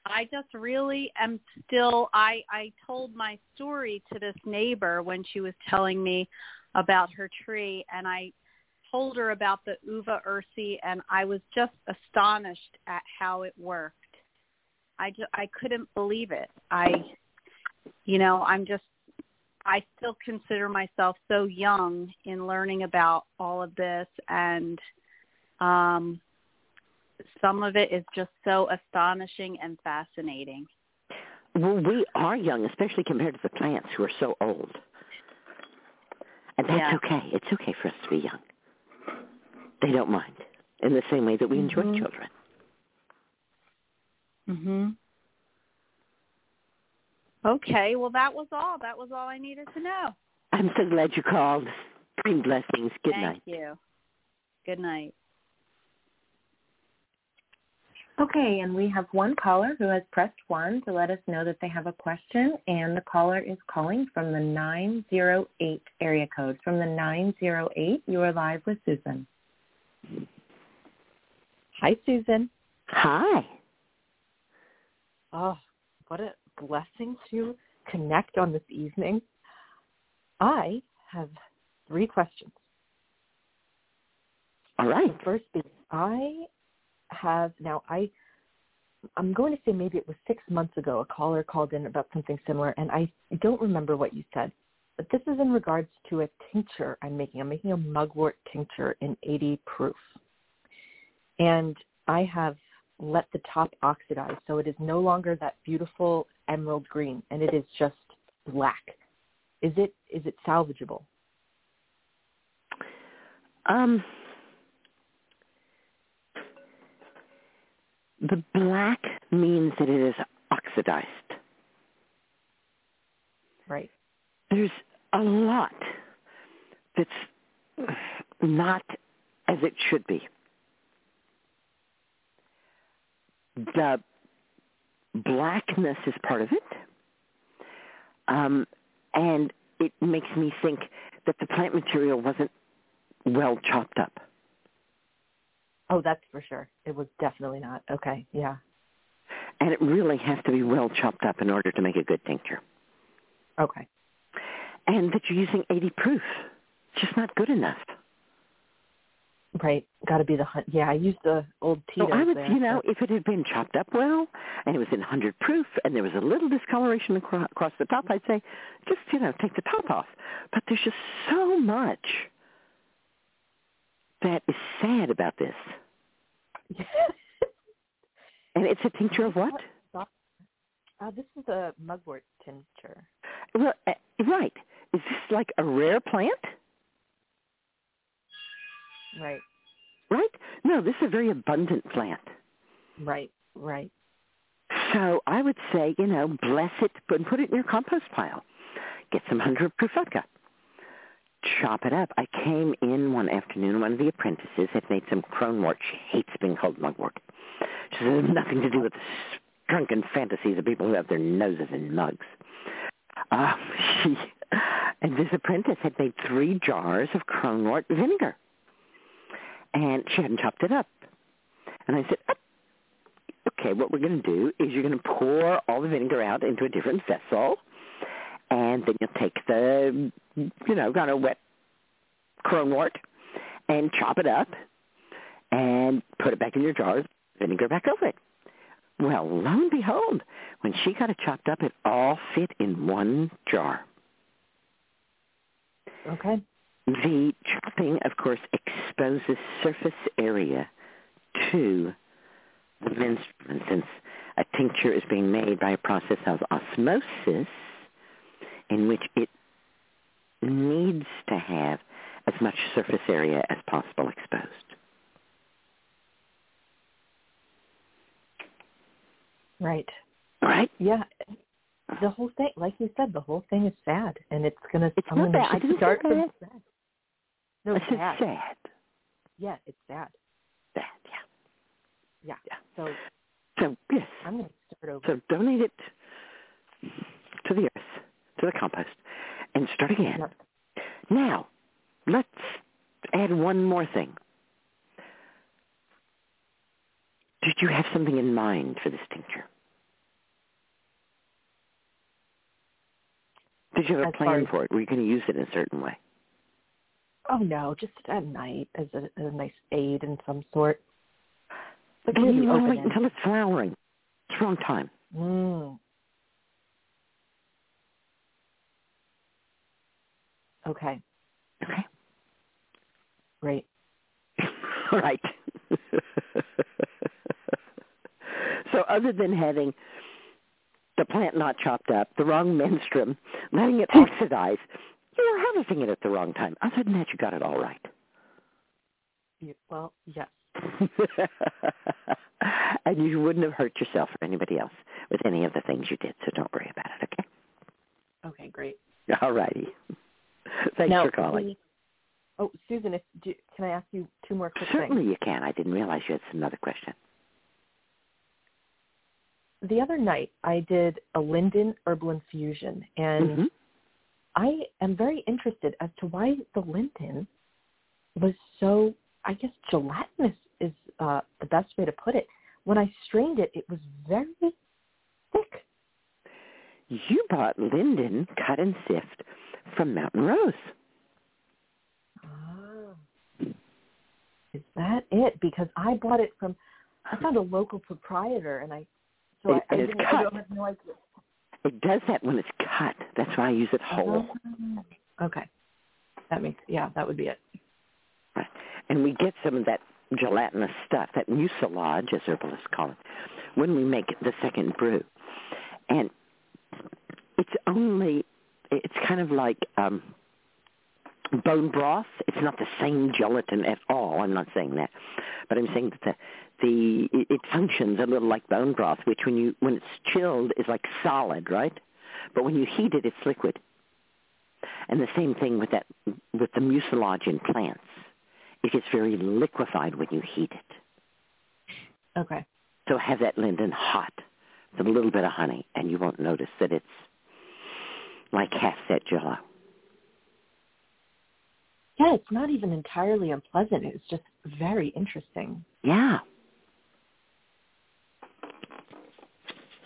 I just really am still I I told my story to this neighbor when she was telling me about her tree and I told her about the uva ursi and I was just astonished at how it worked. I just, I couldn't believe it. I you know, I'm just I still consider myself so young in learning about all of this and um some of it is just so astonishing and fascinating. Well, we are young, especially compared to the plants who are so old. And that's Yeah. okay. It's okay for us to be young. They don't mind. In the same way that we enjoy Mhm. children. Mhm. Okay, well that was all. That was all I needed to know. I'm so glad you called. Bring blessings. Good Thank night. you. Good night. Okay, and we have one caller who has pressed one to let us know that they have a question, and the caller is calling from the 908 area code. From the 908, you are live with Susun. Hi, Susun. Hi. Oh, what a blessing to connect on this evening. I have three questions. All right. The first is I have now I I'm going to say maybe it was six months ago a caller called in about something similar and I don't remember what you said. But this is in regards to a tincture I'm making. I'm making a mugwort tincture in 80 proof. And I have let the top oxidize so it is no longer that beautiful emerald green and it is just black. Is it is it salvageable? Um, the black means that it is oxidized. Right. There's a lot that's not as it should be. The blackness is part of it. Um, and it makes me think that the plant material wasn't well chopped up. Oh, that's for sure. It was definitely not. Okay. Yeah. And it really has to be well chopped up in order to make a good tincture. Okay. And that you're using 80 proof. It's just not good enough. Right. Got to be the hun- yeah. I used the old Tito's So I would, there, you know, so- if it had been chopped up well and it was in 100 proof and there was a little discoloration acro- across the top, I'd say just, you know, take the top off. But there's just so much that is sad about this. And it's a tincture of what? Uh, this is a mugwort tincture. Well, uh, right. Is this like a rare plant? Right. Right? No, this is a very abundant plant. Right. Right. So I would say, you know, bless it and put it in your compost pile. Get some 100 proof vodka. Chop it up. I came in one afternoon. One of the apprentices had made some cronewort. She hates being called mugwort. She says it has nothing to do with the drunken fantasies of people who have their noses in mugs. Uh, she, and this apprentice had made three jars of cronewort vinegar. And she hadn't chopped it up. And I said, "Oh, okay, what we're going to do is you're going to pour all the vinegar out into a different vessel, and then you'll take the, you know, kind of wet cronewort and chop it up and put it back in your jars, vinegar back over it. Well, lo and behold, when she got it chopped up, it all fit in one jar. Okay. The chopping, of course, exposes surface area to the menstruum. Since a tincture is being made by a process of osmosis in which it needs to have as much surface area as possible exposed. Right. Right? Yeah. The whole thing, like you said, the whole thing is sad, and it's gonna. It's I'm not gonna bad. I didn't start say bad. sad. No, I said sad. sad. Yeah, it's sad. Sad, yeah. Yeah. Yeah. So So, yes. I'm gonna start over. So donate it to the earth, to the compost, and start again. Yep. Now, let's add one more thing. Did you have something in mind for this tincture? Did you have a plan for it? Were you going to use it in a certain way? Oh no, just at night as a, as a nice aid in some sort. But really you want wait until it's flowering. It's wrong time. Mm. Okay, Okay? great. right. so other than having the plant not chopped up, the wrong menstruum, letting it oxidize, you were harvesting it at the wrong time. Other than that, you got it all right. You- Well, yes. and you wouldn't have hurt yourself or anybody else with any of the things you did, so don't worry about it, okay? Okay, great. All righty. Thanks now, for calling. oh, Susun, if do, can I ask you two more quick Certainly things? you can. I didn't realize you had another question. The other night, I did a linden herbal infusion, and Mhm. I am very interested as to why the linden was so, I guess, gelatinous is uh, the best way to put it. When I strained it, it was very thick. You bought linden cut and sift from Mountain Rose. Oh. Is that it? Because I bought it from, I found a local proprietor, and I, so It- I, I didn't, I have no idea. It does that when it's cut. That's why I use it whole. Oh, Okay, that makes yeah, that would be it. Right. And we get some of that gelatinous stuff, that mucilage, as herbalists call it, when we make the second brew. And it's only, it's kind of like um, bone broth. It's not the same gelatin at all. I'm not saying that. But I'm saying that the, the it functions a little like bone broth, which when you when it's chilled is like solid, right? But when you heat it, it's liquid. And the same thing with that with the mucilage in plants. It gets very liquefied when you heat it. Okay. So have that linden hot with a little bit of honey, and you won't notice that it's like half set jello. Yeah, it's not even entirely unpleasant. It's just very interesting. Yeah.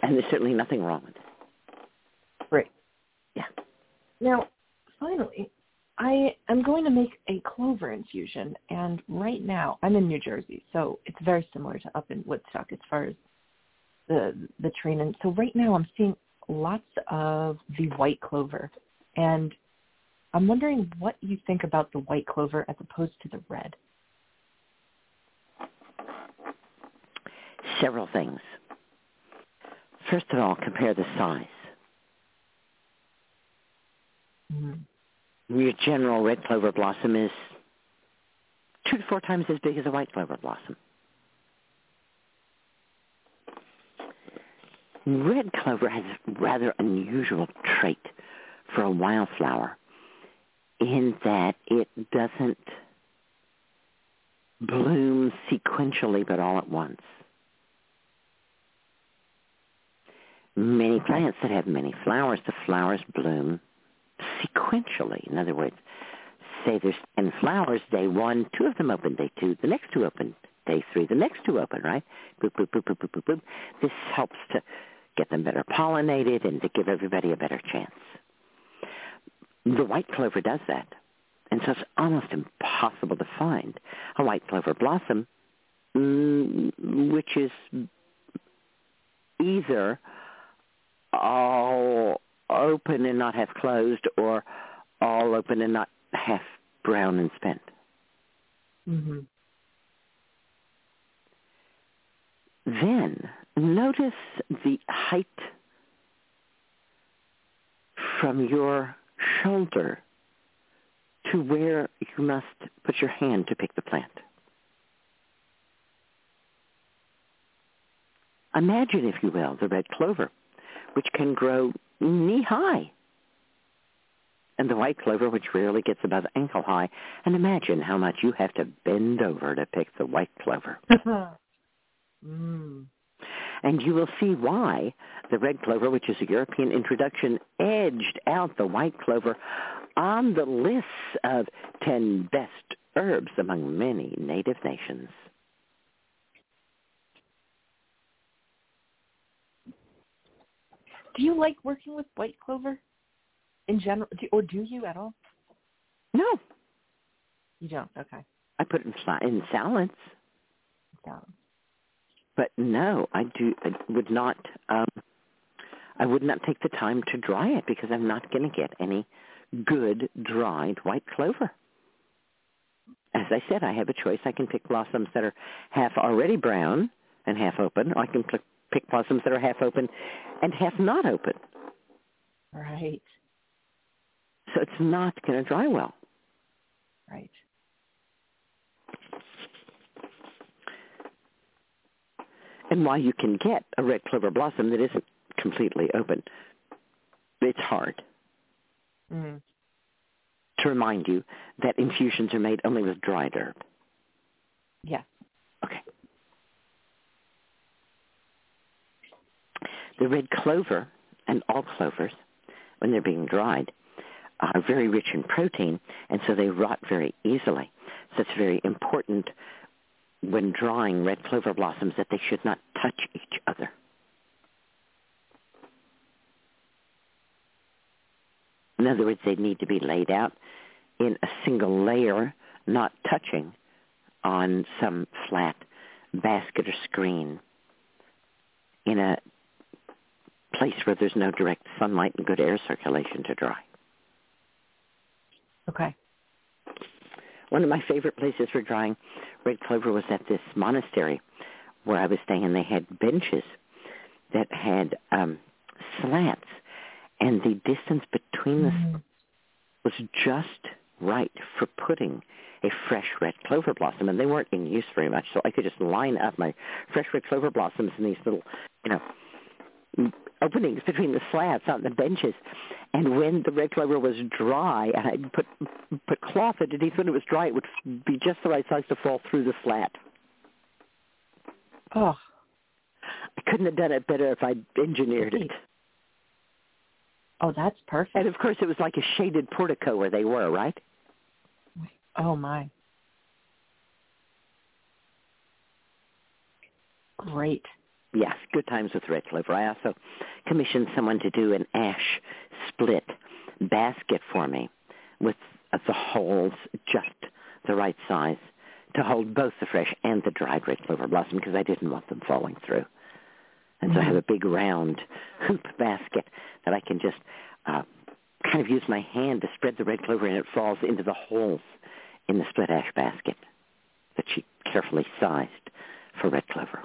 And there's certainly nothing wrong with it. Right. Yeah. Now, finally, I am going to make a clover infusion, and right now I'm in New Jersey, so it's very similar to up in Woodstock as far as the the train. And so right now I'm seeing lots of the white clover, and I'm wondering what you think about the white clover as opposed to the red. Several things. First of all, compare the size. Mm. Your general red clover blossom is two to four times as big as a white clover blossom. Red clover has a rather unusual trait for a wildflower in that it doesn't bloom sequentially but all at once. Many plants that have many flowers, the flowers bloom sequentially. In other words, say there's 10 flowers, day one, two of them open, day two, the next two open, day three, the next two open, right? Boop, boop, boop, boop, boop, boop, boop. This helps to get them better pollinated and to give everybody a better chance. The white clover does that. And so it's almost impossible to find a white clover blossom mm, which is either all open and not half closed or all open and not half brown and spent. Mm-hmm. Then notice the height from your shoulder to where you must put your hand to pick the plant. Imagine, if you will, the red clover, which can grow knee-high, and the white clover, which rarely gets above ankle high. And imagine how much you have to bend over to pick the white clover. mm. And you will see why the red clover, which is a European introduction, edged out the white clover on the lists of 10 best herbs among many native nations. Do you like working with white clover in general, do, or do you at all? No, You don't. Okay. I put it in, in salads, So, but no, I do. I would not. Um, I would not take the time to dry it because I'm not going to get any good dried white clover. As I said, I have a choice. I can pick blossoms that are half already brown and half open, or I can pl- pick blossoms that are half open and half not open. right. So it's not going to dry well. Right. And while you can get a red clover blossom that isn't completely open, it's hard Mm. to remind you that infusions are made only with dried herb. Yes. Okay. The red clover and all clovers, when they're being dried, are very rich in protein, and so they rot very easily. So it's very important when drying red clover blossoms that they should not touch each other. In other words, they need to be laid out in a single layer, not touching on some flat basket or screen in a place where there's no direct sunlight and good air circulation to dry. Okay. One of my favorite places for drying red clover was at this monastery where I was staying, and they had benches that had um, slats, and the distance between the Mm-hmm. was just right for putting a fresh red clover blossom, and they weren't in use very much, so I could just line up my fresh red clover blossoms in these little, you know, openings between the slats on the benches. And when the red clover was dry, and I put put cloth underneath when it was dry, it would be just the right size to fall through the slat. Oh, I couldn't have done it better if I'd engineered it. oh, that's perfect. And of course, it was like a shaded portico where they were, right? Oh my. Great. Yes, good times with red clover. I also commissioned someone to do an ash split basket for me with the holes just the right size to hold both the fresh and the dried red clover blossom because I didn't want them falling through. And so I have a big round hoop basket that I can just uh, kind of use my hand to spread the red clover and it falls into the holes in the split ash basket that she carefully sized for red clover.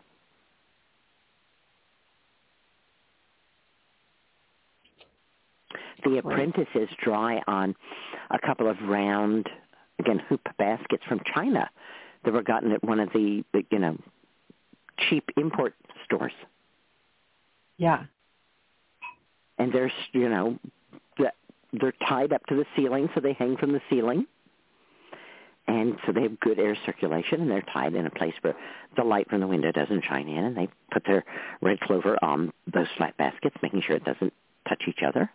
The apprentices dry on a couple of round, again, hoop baskets from China that were gotten at one of the, you know, cheap import stores. Yeah. And there's, you know, they're tied up to the ceiling, so they hang from the ceiling. And so they have good air circulation, and they're tied in a place where the light from the window doesn't shine in. And they put their red clover on those flat baskets, making sure it doesn't touch each other.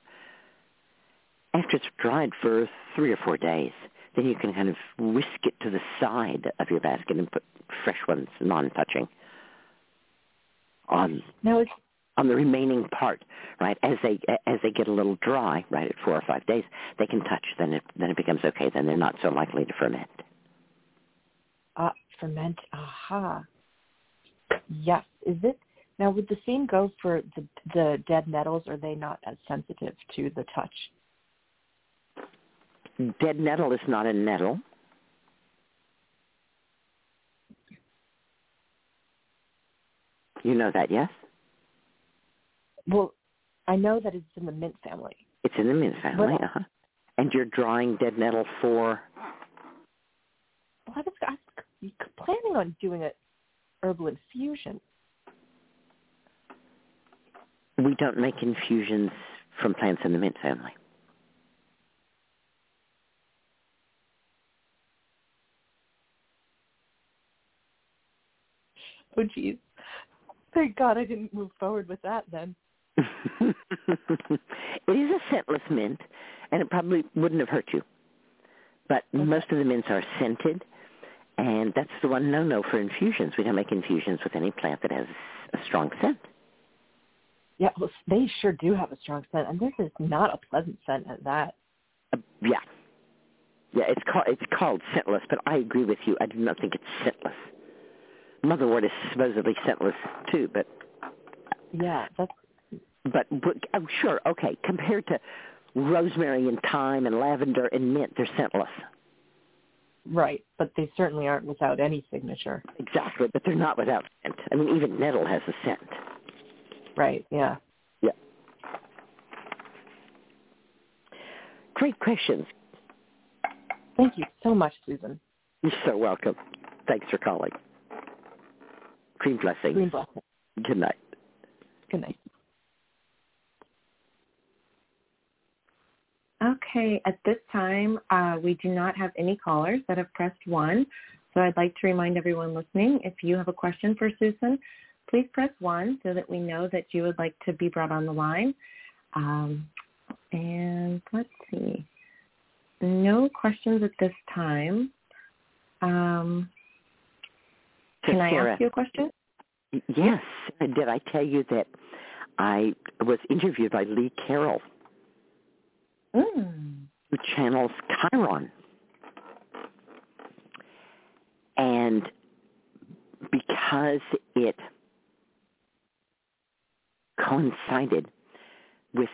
After it's dried for three or four days, then you can kind of whisk it to the side of your basket and put fresh ones, non-touching, on Now it's on the remaining part, right? As they as they get a little dry, right, at four or five days, they can touch. Then it then it becomes okay. Then they're not so likely to ferment. uh, ferment. Aha. Yes. Is it now? Would the same go for the the dead nettles? Are they not as sensitive to the touch? Dead nettle is not a nettle. You know that, yes? Well, I know that it's in the mint family. It's in the mint family, Well- uh-huh. And you're drawing dead nettle for Well, I was, I was planning on doing a herbal infusion. we don't make infusions from plants in the mint family. Oh, geez. Thank God I didn't move forward with that then. it is a scentless mint, and it probably wouldn't have hurt you. But Okay. most of the mints are scented, and that's the one no-no for infusions. We don't make infusions with any plant that has a strong scent. Yeah, well, they sure do have a strong scent, and this is not a pleasant scent at that. Uh, yeah, yeah. It's called it's called scentless, but I agree with you. I do not think it's scentless. Motherwort is supposedly scentless too, but Yeah, that's but, but oh, sure, okay. Compared to rosemary and thyme and lavender and mint, they're scentless. right, but they certainly aren't without any signature. Exactly, but they're not without scent. I mean, even nettle has a scent. Right, yeah. Yeah. Great questions. Thank you so much, Susun. You're so welcome. Thanks for calling. Green blessings. Green blessing. Good night. Good night. Okay, at this time, uh, we do not have any callers that have pressed one. So I'd like to remind everyone listening, if you have a question for Susun, please press one so that we know that you would like to be brought on the line. Um, and let's see. No questions at this time. Um, Can I Sarah, ask you a question? Yes. Did I tell you that I was interviewed by Lee Carroll? Mm. who channels Kryon. And because it coincided with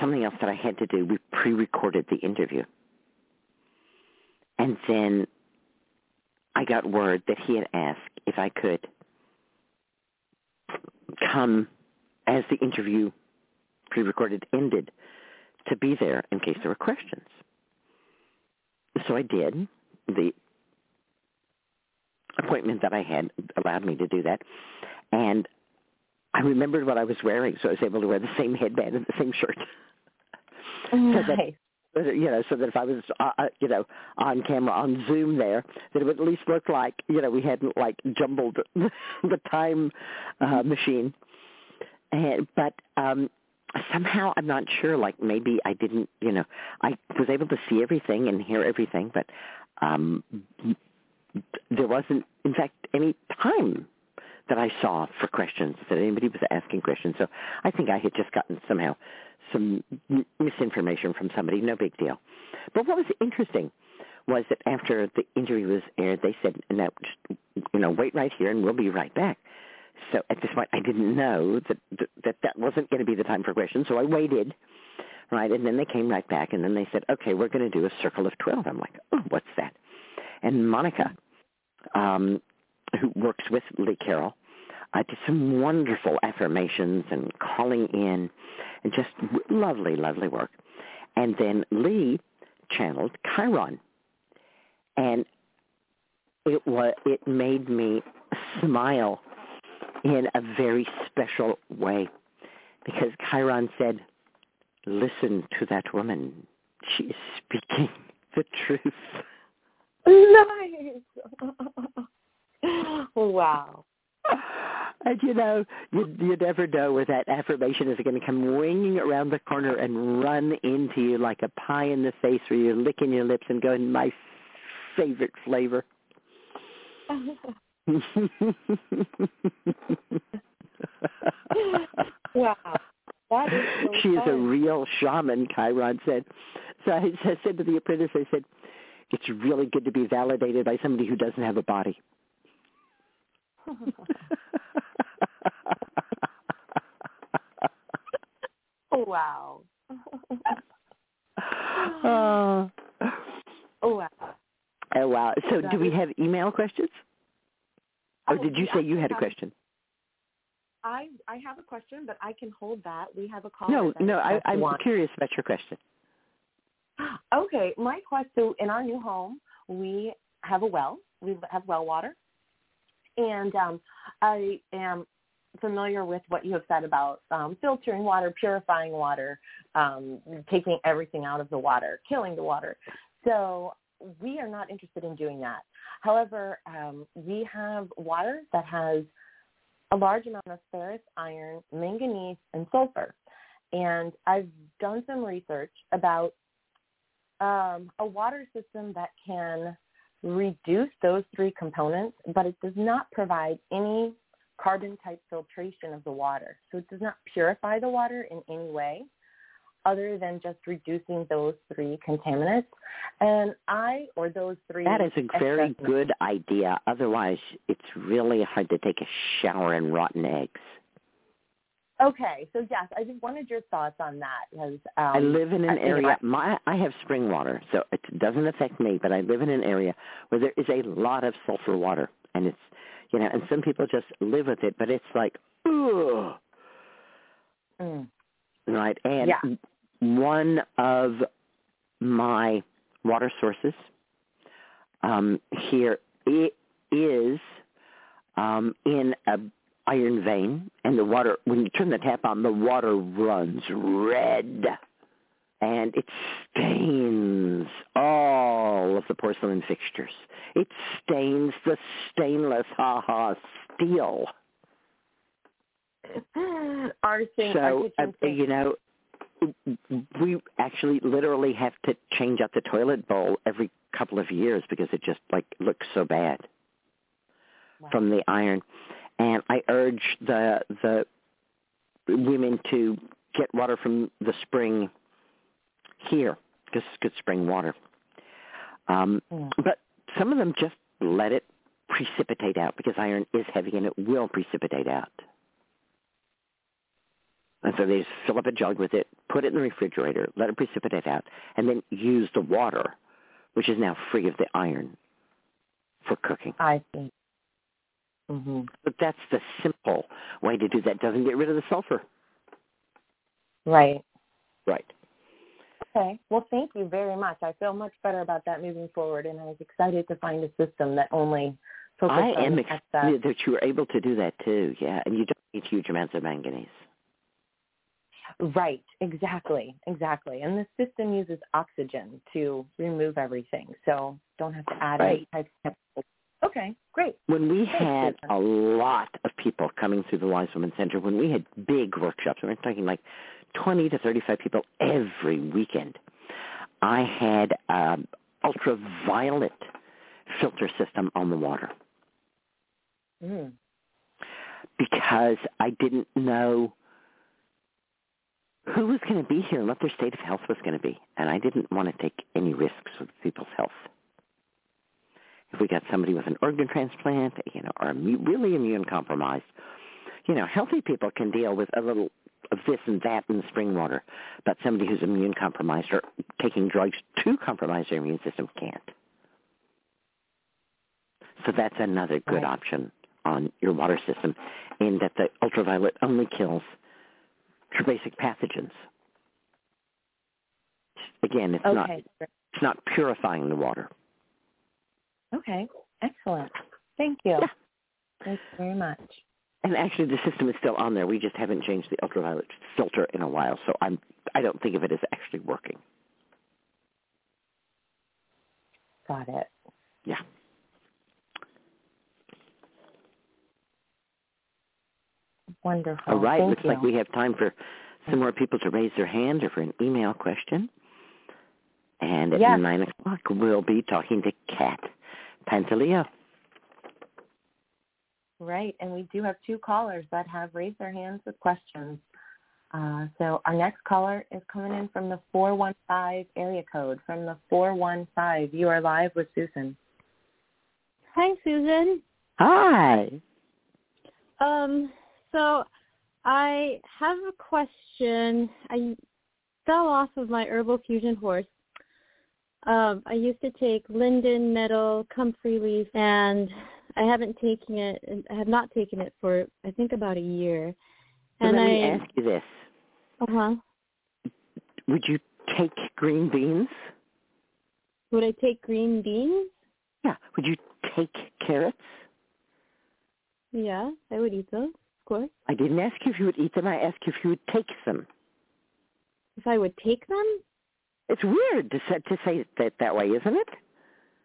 something else that I had to do, we pre-recorded the interview. And then I got word that he had asked if I could come as the interview pre-recorded ended to be there in case there were questions. So I did. The appointment that I had allowed me to do that. And I remembered what I was wearing, so I was able to wear the same headband and the same shirt. Nice. So that, you know, so that if I was, uh, uh, you know, on camera on Zoom there, that it would at least look like, you know, we hadn't like jumbled the time uh, machine. And but um somehow I'm not sure. Like maybe I didn't, you know, I was able to see everything and hear everything, but um there wasn't, in fact, any time that I saw for questions that anybody was asking questions. So I think I had just gotten somehow some misinformation from somebody. No big deal. But what was interesting was that after the interview was aired, they said, "No, just you know, wait right here, and we'll be right back." So at this point, I didn't know that that that wasn't going to be the time for questions. So I waited, right, and then they came right back, and then they said, "Okay, we're going to do a circle of 12. I'm like, "Oh, what's that?" And Monica, um, who works with Lee Carroll, uh, did some wonderful affirmations and calling in, and just lovely, lovely work. And then Lee channeled Kryon, and it was it made me smile in a very special way because Kryon said, "Listen to that woman; she is speaking the truth." Nice. wow. And you know, you you never know where that affirmation is going to come winging around the corner and run into you like a pie in the face, where you're licking your lips and going, "My favorite flavor." wow. That is so she is a real shaman, Kryon said. So I said to the apprentice, I said, it's really good to be validated by somebody who doesn't have a body. wow. oh. Oh wow. oh, wow. So do we have email questions? Or Oh, did you say you had a question? I I have a question, but I can hold that. We have a caller. No, no, I, I'm one. curious about your question. Okay, my question. In our new home, we have a well. We have well water, and um, I am familiar with what you have said about um, filtering water, purifying water, um, taking everything out of the water, killing the water. So we are not interested in doing that. However, um, we have water that has a large amount of ferrous, iron, manganese, and sulfur. And I've done some research about um, a water system that can reduce those three components, but it does not provide any carbon type filtration of the water. So it does not purify the water in any way other than just reducing those three contaminants. And I, or those three. That is a very good idea. Otherwise, it's really hard to take a shower in rotten eggs. Okay, so yes, I just wanted your thoughts on that because um, I live in an area. My I have spring water, so it doesn't affect me. But I live in an area where there is a lot of sulfur water, and it's you know, and some people just live with it. But it's like, ugh, Mm. right? And Yeah. one of my water sources um, here it is um, in a iron vein, and the water when you turn the tap on, the water runs red, and it stains all of the porcelain fixtures. It stains the stainless ha ha steel. our thing, So uh, you know, we actually literally have to change out the toilet bowl every couple of years because it just like looks so bad Wow. from the iron. And I urge the the women to get water from the spring here because it's good spring water. Um, Mm. but some of them just let it precipitate out because iron is heavy and it will precipitate out. And so they just fill up a jug with it, put it in the refrigerator, let it precipitate out, and then use the water, which is now free of the iron, for cooking. I see. Mhm. But that's the simple way to do that. Doesn't get rid of the sulfur. Right. Right. Okay. Well, thank you very much. I feel much better about that moving forward, and I was excited to find a system that only focused I on am excess. excited that you were able to do that too. Yeah, and you don't need huge amounts of manganese. Right. Exactly. Exactly. And the system uses oxygen to remove everything, so don't have to add Right. any types of chemicals. Okay. Great. When we Thanks, had Susun. a lot of people coming through the Wise Women Center, when we had big workshops, we were talking like 20 to 35 people every weekend, I had um, ultraviolet filter system on the water Mm. because I didn't know who was going to be here and what their state of health was going to be, and I didn't want to take any risks with people's health. If we got somebody with an organ transplant, you know, or really immune compromised, you know, healthy people can deal with a little of this and that in the spring water, but somebody who's immune compromised or taking drugs to compromise their immune system can't. So that's another good Right. option on your water system in that the ultraviolet only kills your basic pathogens. Again, it's not it's not purifying the water. Okay. Excellent. Thank you. Yeah. Thank you very much. And actually, the system is still on there. We just haven't changed the ultraviolet filter in a while, so I'm I don't think of it as actually working. Got it. Yeah. Wonderful. All right. Thank Looks you. like we have time for some more people to raise their hand or for an email question. And at Yes. nine o'clock, we'll be talking to Cat Pantaleo. Right, and we do have two callers that have raised their hands with questions. Uh, so our next caller is coming in from the 415 area code. From the 415, you are live with Susun. Hi, Susun. Hi. Um, so I have a question. I fell off of my herbal fusion horse. Um, I used to take linden, nettle, comfrey leaf, and I haven't taken it. I have not taken it for I think about a year. So And let me I, ask you this. uh huh. Would you take green beans? Would I take green beans? Yeah. Would you take carrots? Yeah, I would eat those, of course. I didn't ask you if you would eat them. I asked you if you would take them. If I would take them? It's weird to say, to say it that, that way, isn't it?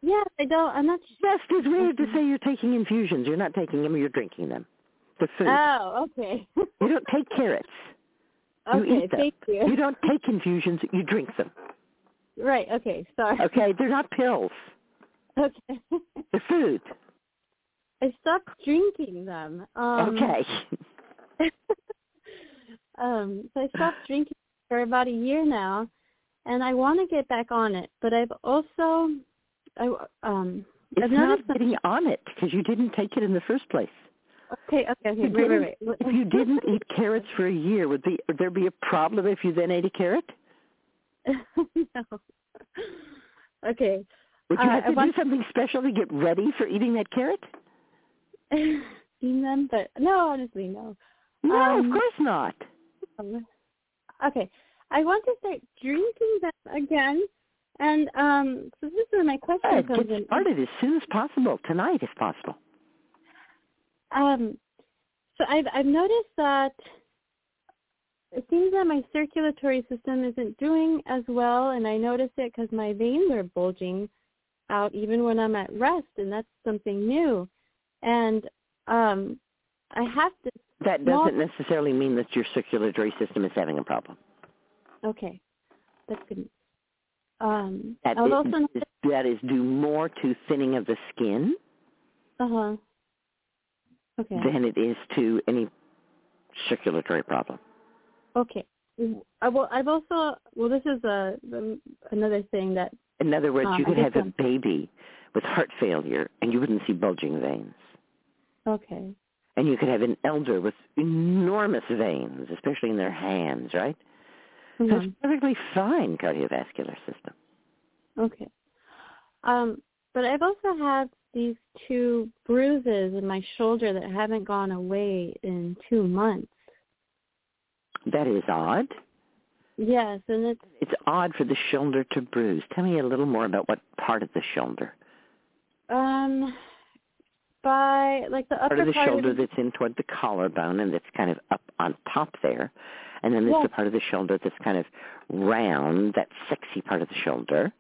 Yes, I don't. I'm not. Just as weird to say you're taking infusions. You're not taking them. You're drinking them. The food. Oh, okay. you don't take carrots. You okay, eat them. thank you. You don't take infusions. You drink them. Right. Okay. Sorry. Okay. They're not pills. Okay. They're food. I stopped drinking them. Um, okay. um, so I stopped drinking for about a year now, and I want to get back on it. But I've also, I um, It's I've not getting on it because you didn't take it in the first place. okay. Okay. Okay. Wait. Wait. Wait. If you didn't eat carrots for a year, would, be, would there be a problem if you then ate a carrot? no. Okay. Would you Uh, have I to do want- something special to get ready for eating that carrot? Seen them, but no, honestly, no. No, Um, of course not. Um, okay. I want to start drinking them again. And um so this is where my question Uh, comes get in. started as soon as possible, tonight if possible. Um so I've I've noticed that it seems that my circulatory system isn't doing as well and I notice it because my veins are bulging out even when I'm at rest and that's something new. And um I have to That doesn't necessarily mean that your circulatory system is having a problem. okay. That's good. Um That I've also noticed that is due more to thinning of the skin uh-huh. Okay. than it is to any circulatory problem. Okay. I, well, I've also well, this is a another thing that. In other words, um, you could have a baby with heart failure, and you wouldn't see bulging veins. Okay. And you could have an elder with enormous veins, especially in their hands, right? So Mhm. it's perfectly fine cardiovascular system. Okay. Um, but I've also had these two bruises in my shoulder that haven't gone away in two months. That is odd. Yes, and it's It's odd for the shoulder to bruise. Tell me a little more about what part of the shoulder. um by like the upper Part of the part shoulder of that's in toward the collarbone and that's kind of up on top there. And then there's the part of the shoulder that's kind of round, that sexy part of the shoulder.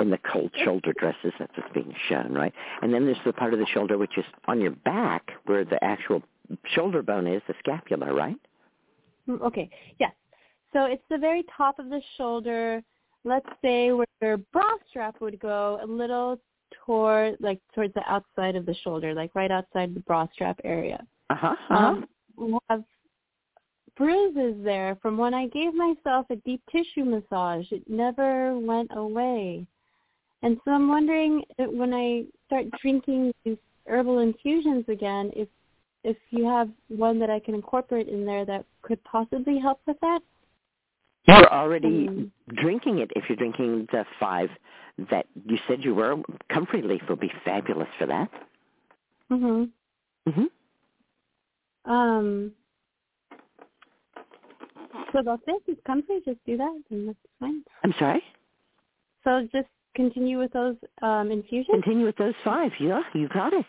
In the cold shoulder dresses, that's what's being shown, right? And then there's the part of the shoulder which is on your back where the actual shoulder bone is, the scapula, right? Mm, Okay. Yes. So it's the very top of the shoulder. Let's say where your bra strap would go, a little toward like towards the outside of the shoulder, like right outside the bra strap area. Uh-huh. uh-huh. Um, we have bruises there from when I gave myself a deep tissue massage. It never went away. And so I'm wondering when I start drinking these herbal infusions again, if if you have one that I can incorporate in there that could possibly help with that. You're already Um, drinking it if you're drinking the five that you said you were. Comfrey Leaf will be fabulous for that. Mhm. hmm Um. So that's it. Just comfrey. Just do that, and that's fine. I'm sorry? So just continue with those um infusions. Continue with those five. Yeah, you got it.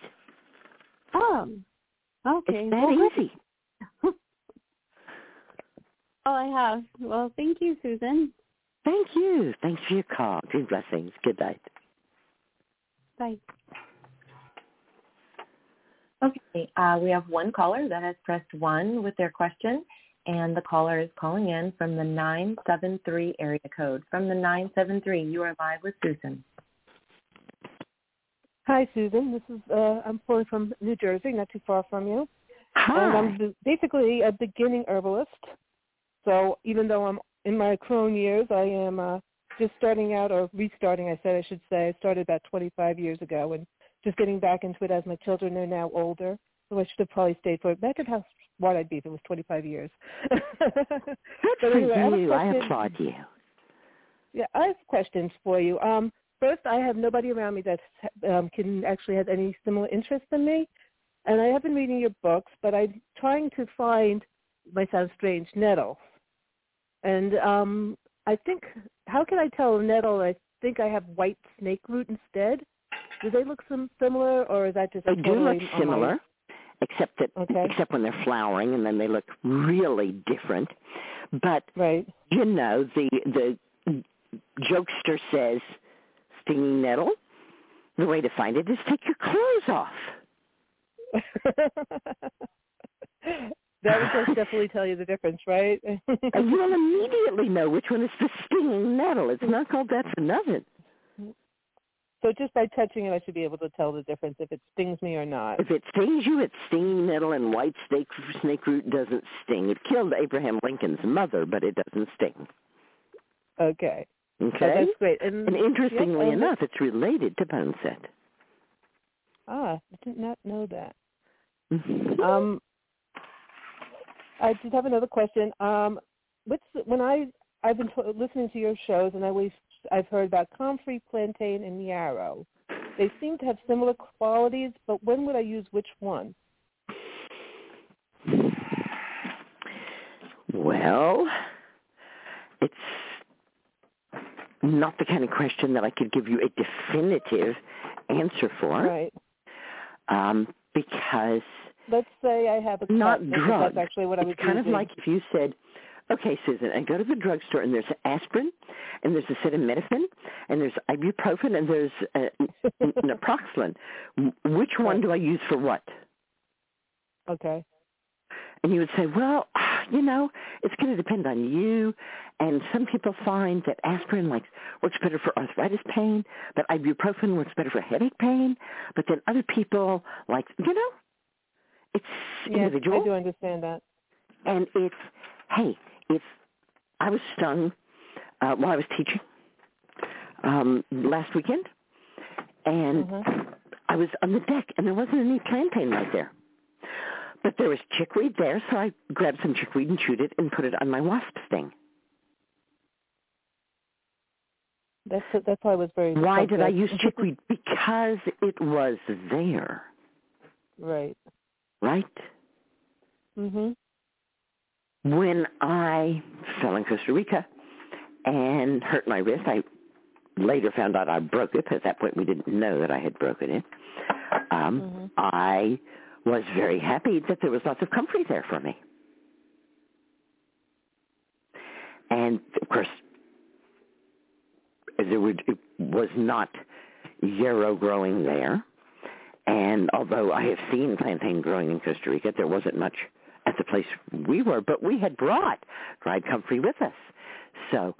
Oh. Okay. It's that well, easy. All I have. Well, thank you, Susun. Thank you. Thanks for your call. Good blessings. Good night. Bye. Okay, uh, we have one caller that has pressed one with their question, and the caller is calling in from the 973 area code. From the 973, you are live with Susun. Hi, Susun. This is uh, I'm calling from New Jersey, not too far from you. Hi. And I'm basically a beginning herbalist. So even though I'm in my crone years, I am uh, just starting out or restarting. I said I should say. I started about 25 years ago, and just getting back into it as my children are now older. So I should have probably stayed for it. Back at how smart I'd be if it was 25 years. Good for anyway, I have you. I question. applaud you. Yeah, I have questions for you. Um, first, I have nobody around me that um, can actually have any similar interest in me, and I have been reading your books, but I'm trying to find. Might sound strange, nettles, and um, I think how can I tell a nettle? I think I have white snake root instead. Do they look some similar, or is that just They do look similar, except that Okay. except when they're flowering, and then they look really different. But Right. you know, the the jokester says, "Stinging nettle." The way to find it is take your clothes off. that would just definitely tell you the difference, right? and you will immediately know which one is the stinging nettle. It's not called that for nothing. so just by touching it, I should be able to tell the difference if it stings me or not. If it stings you, it's stinging nettle, and white snake snake root doesn't sting. It killed Abraham Lincoln's mother, but it doesn't sting. Okay. Okay. So that's great. And, And interestingly Yep, and- enough, it's related to boneset. Ah, I did not know that. Um, I did have another question. Um, what's when I I've been to- listening to your shows, and I always I've heard about comfrey, plantain, and yarrow. They seem to have similar qualities, but when would I use which one? Well, it's not the kind of question that I could give you a definitive answer for, Right. um, because Let's say I have a not drugs. That's actually what I was it's kind using. of like if you said, "Okay, Susun, I go to the drugstore and there's aspirin, and there's acetaminophen, and there's ibuprofen, and there's uh, naproxen. Which one do I use for what?" okay. And you would say, well, you know, it's going to depend on you. And some people find that aspirin like works better for arthritis pain, but ibuprofen works better for headache pain. But then other people like, you know, it's Yes, individual. I do understand that. And it's, hey, if I was stung uh, while I was teaching um, last weekend, and Mm-hmm. I was on the deck, and there wasn't any plantain right there. But there was chickweed there, so I grabbed some chickweed and chewed it and put it on my wasp sting. That's that's why I was very. Why did I use chickweed? Because it was there, right. Right? Mhm. When I fell in Costa Rica and hurt my wrist, I later found out I broke it. At that point, we didn't know that I had broken it. Um, Mhm. I was very happy that there was lots of comfort there for me. And of course, there would, was not yarrow growing there. And although I have seen plantain growing in Costa Rica, there wasn't much at the place we were, but we had brought dried comfrey with us. So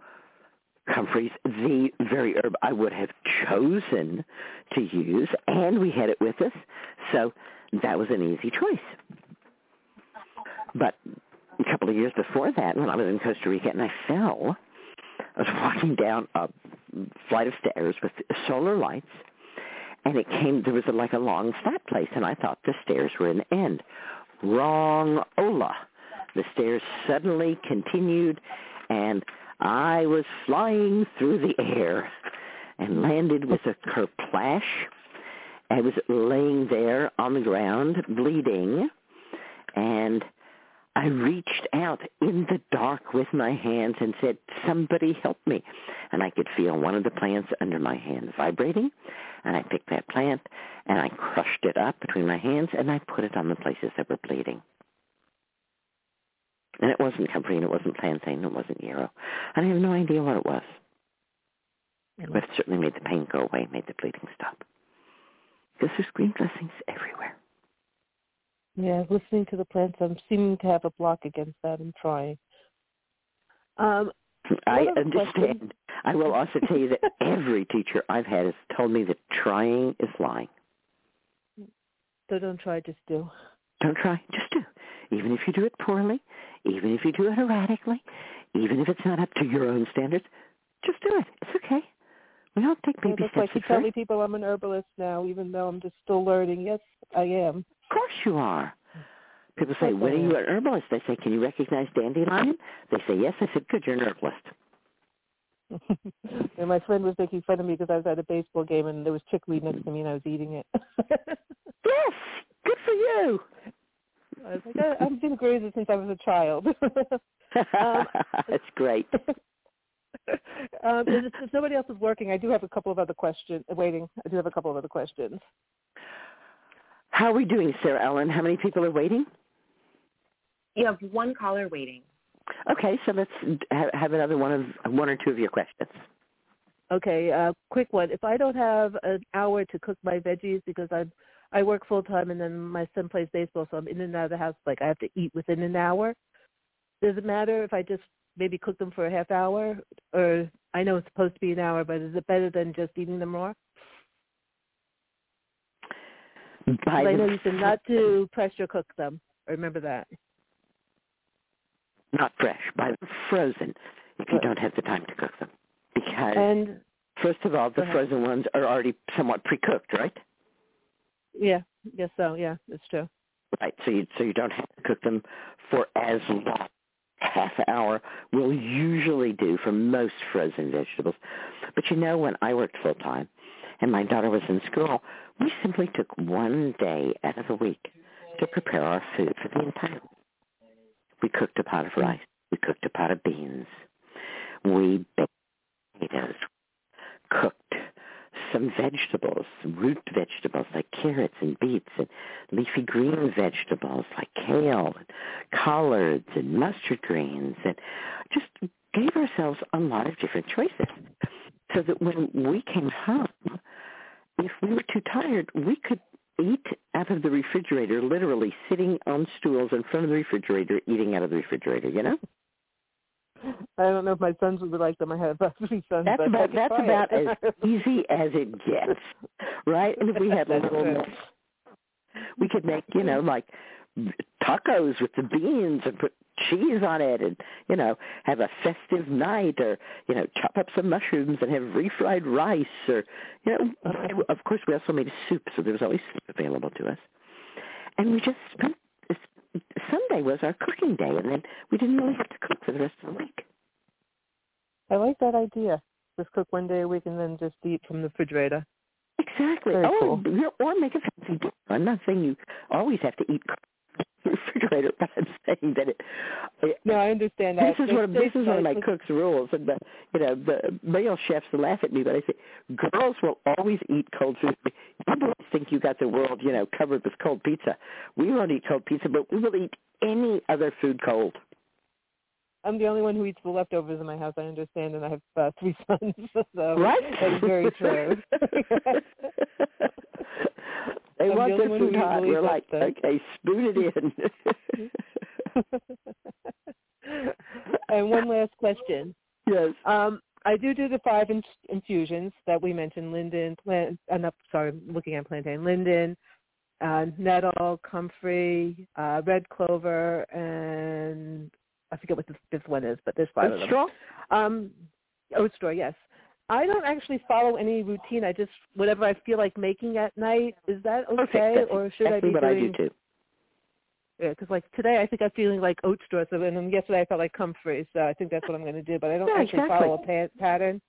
comfrey's the very herb I would have chosen to use, and we had it with us, so that was an easy choice. But a couple of years before that, when I was in Costa Rica and I fell, I was walking down a flight of stairs with solar lights, and it came, there was a, like a long flat place, and I thought the stairs were an end. Wrong, Ola. The stairs suddenly continued, and I was flying through the air and landed with a kerplash. I was laying there on the ground, bleeding, and I reached out in the dark with my hands and said, somebody help me. And I could feel one of the plants under my hand vibrating, and I picked that plant, and I crushed it up between my hands, and I put it on the places that were bleeding. And it wasn't and it wasn't plantain, it wasn't yarrow. And I have no idea what it was. But it certainly made the pain go away, made the bleeding stop. Because there's green blessings everywhere. Yeah, listening to the plants, I'm seeming to have a block against that. I'm trying. Um, I understand. question. I will also tell you that every teacher I've had has told me that trying is lying. so don't try, just do. Don't try. Just do. Even if you do it poorly, even if you do it erratically, even if it's not up to your own standards, just do it. It's okay. We all take Yeah, baby that's why I steps keep at first. telling people I'm an herbalist now, even though I'm just still learning. Yes, I am. Of course you are. People say, when are you an herbalist? I say, can you recognize dandelion? They say, yes. I said, good, you're an herbalist. and my friend was making fun of me because I was at a baseball game and there was chickweed next to me and I was eating it. Yes, good for you. I was like, I, I've been grazer since I was a child. Um, That's great. um, if, if nobody else is working, I do have a couple of other questions. Waiting, I do have a couple of other questions. How are we doing, Sarah Ellen? How many people are waiting? You have one caller waiting. Okay, so let's have another one of one or two of your questions. Okay, uh, quick one. If I don't have an hour to cook my veggies because I'm I work full time and then my son plays baseball, so I'm in and out of the house. Like I have to eat within an hour. Does it matter if I just maybe cook them for a half hour, or I know it's supposed to be an hour, but is it better than just eating them raw? By I know you said not to pressure cook them. Remember that. not fresh, by the frozen, if you don't have the time to cook them. Because And first of all, the frozen ones are already somewhat pre-cooked, right? yeah, yes, so yeah, it's true. Right. So you so you don't have to cook them for as long. Half an hour will usually do for most frozen vegetables. But you know, when I worked full time and my daughter was in school, we simply took one day out of the week to prepare our food for the entire week. We cooked a pot of hmm. rice. We cooked a pot of beans. We baked potatoes. Cooked some vegetables, root vegetables like carrots and beets and leafy green vegetables like kale and collards and mustard greens and just gave ourselves a lot of different choices so that when we came home, if we were too tired, we could eat out of the refrigerator, literally sitting on stools in front of the refrigerator, eating out of the refrigerator, you know? I don't know if my sons would like them. I have uh, three sons. That's about that's about as easy as it gets, right? And if we had a little, true. we could make you know like tacos with the beans and put cheese on it and, you know, have a festive night or, you know, chop up some mushrooms and have refried rice or, you know, of course we also made soup, so there was always soup available to us. And we just spent, Sunday was our cooking day and then we didn't really have to cook for the rest of the week. I like that idea. Just cook one day a week and then just eat from the refrigerator. Exactly. Very oh, cool. or make a fancy dinner. I'm not saying you always have to eat refrigerator, but I'm saying that it. it No, I understand that. this is one of this is one of my cook's rules, and the you know the male chefs laugh at me, but I say girls will always eat cold food. You boys think you got the world you know covered with cold pizza. We won't eat cold pizza, but we will eat any other food cold. I'm the only one who eats the leftovers in my house. I understand, and I have uh, three sons, so Right? that is very true. they I'm want the their only one who food hot. We're like, that. okay, spoon it in. and one last question. yes. Um, I do do the five in- infusions that we mentioned: linden, plant. Uh, no, sorry, I'm looking at plantain, linden, uh, nettle, comfrey, uh, red clover, and I forget what the fifth one is, but there's five of them. straw. Um, oat straw, yes. I don't actually follow any routine. I just whatever I feel like making at night. Is that okay, or should I be what doing? I do too. Yeah, because like today I think I'm feeling like oat straw, so and then yesterday I felt like comfrey, so I think that's what I'm going to do. But I don't Yeah, actually exactly. follow a pa- pattern.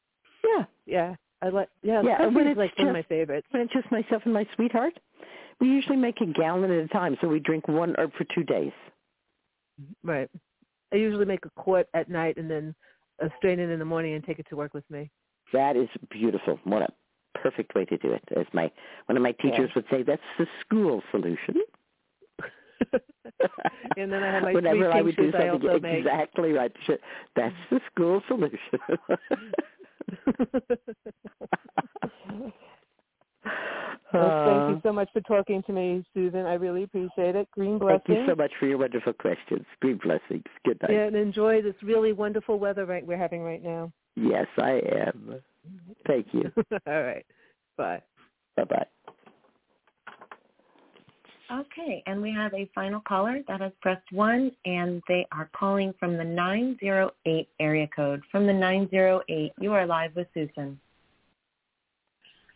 Yeah. Yeah, I like yeah. Yeah, and it's like one of my favorites. When it's just myself and my sweetheart, we usually make a gallon at a time, so we drink one herb for two days. Right. I usually make a quart at night and then uh, strain it in the morning and take it to work with me. That is beautiful. What a perfect way to do it. As my one of my teachers would say, that's the school solution. and then I have my Whenever I would do something also make. exactly right. That's the school solution. Well, thank you Uh, so much for talking to me, Susun. I really appreciate it. Green Thank you so much for your wonderful questions. Great blessings. Good night. Yeah, and enjoy this really wonderful weather right we're having right now. Yes, I am. Thank you. All right. Bye. Bye-bye. Okay, and we have a final caller that has pressed one, and they are calling from the 908 area code. From the 908, you are live with Susun.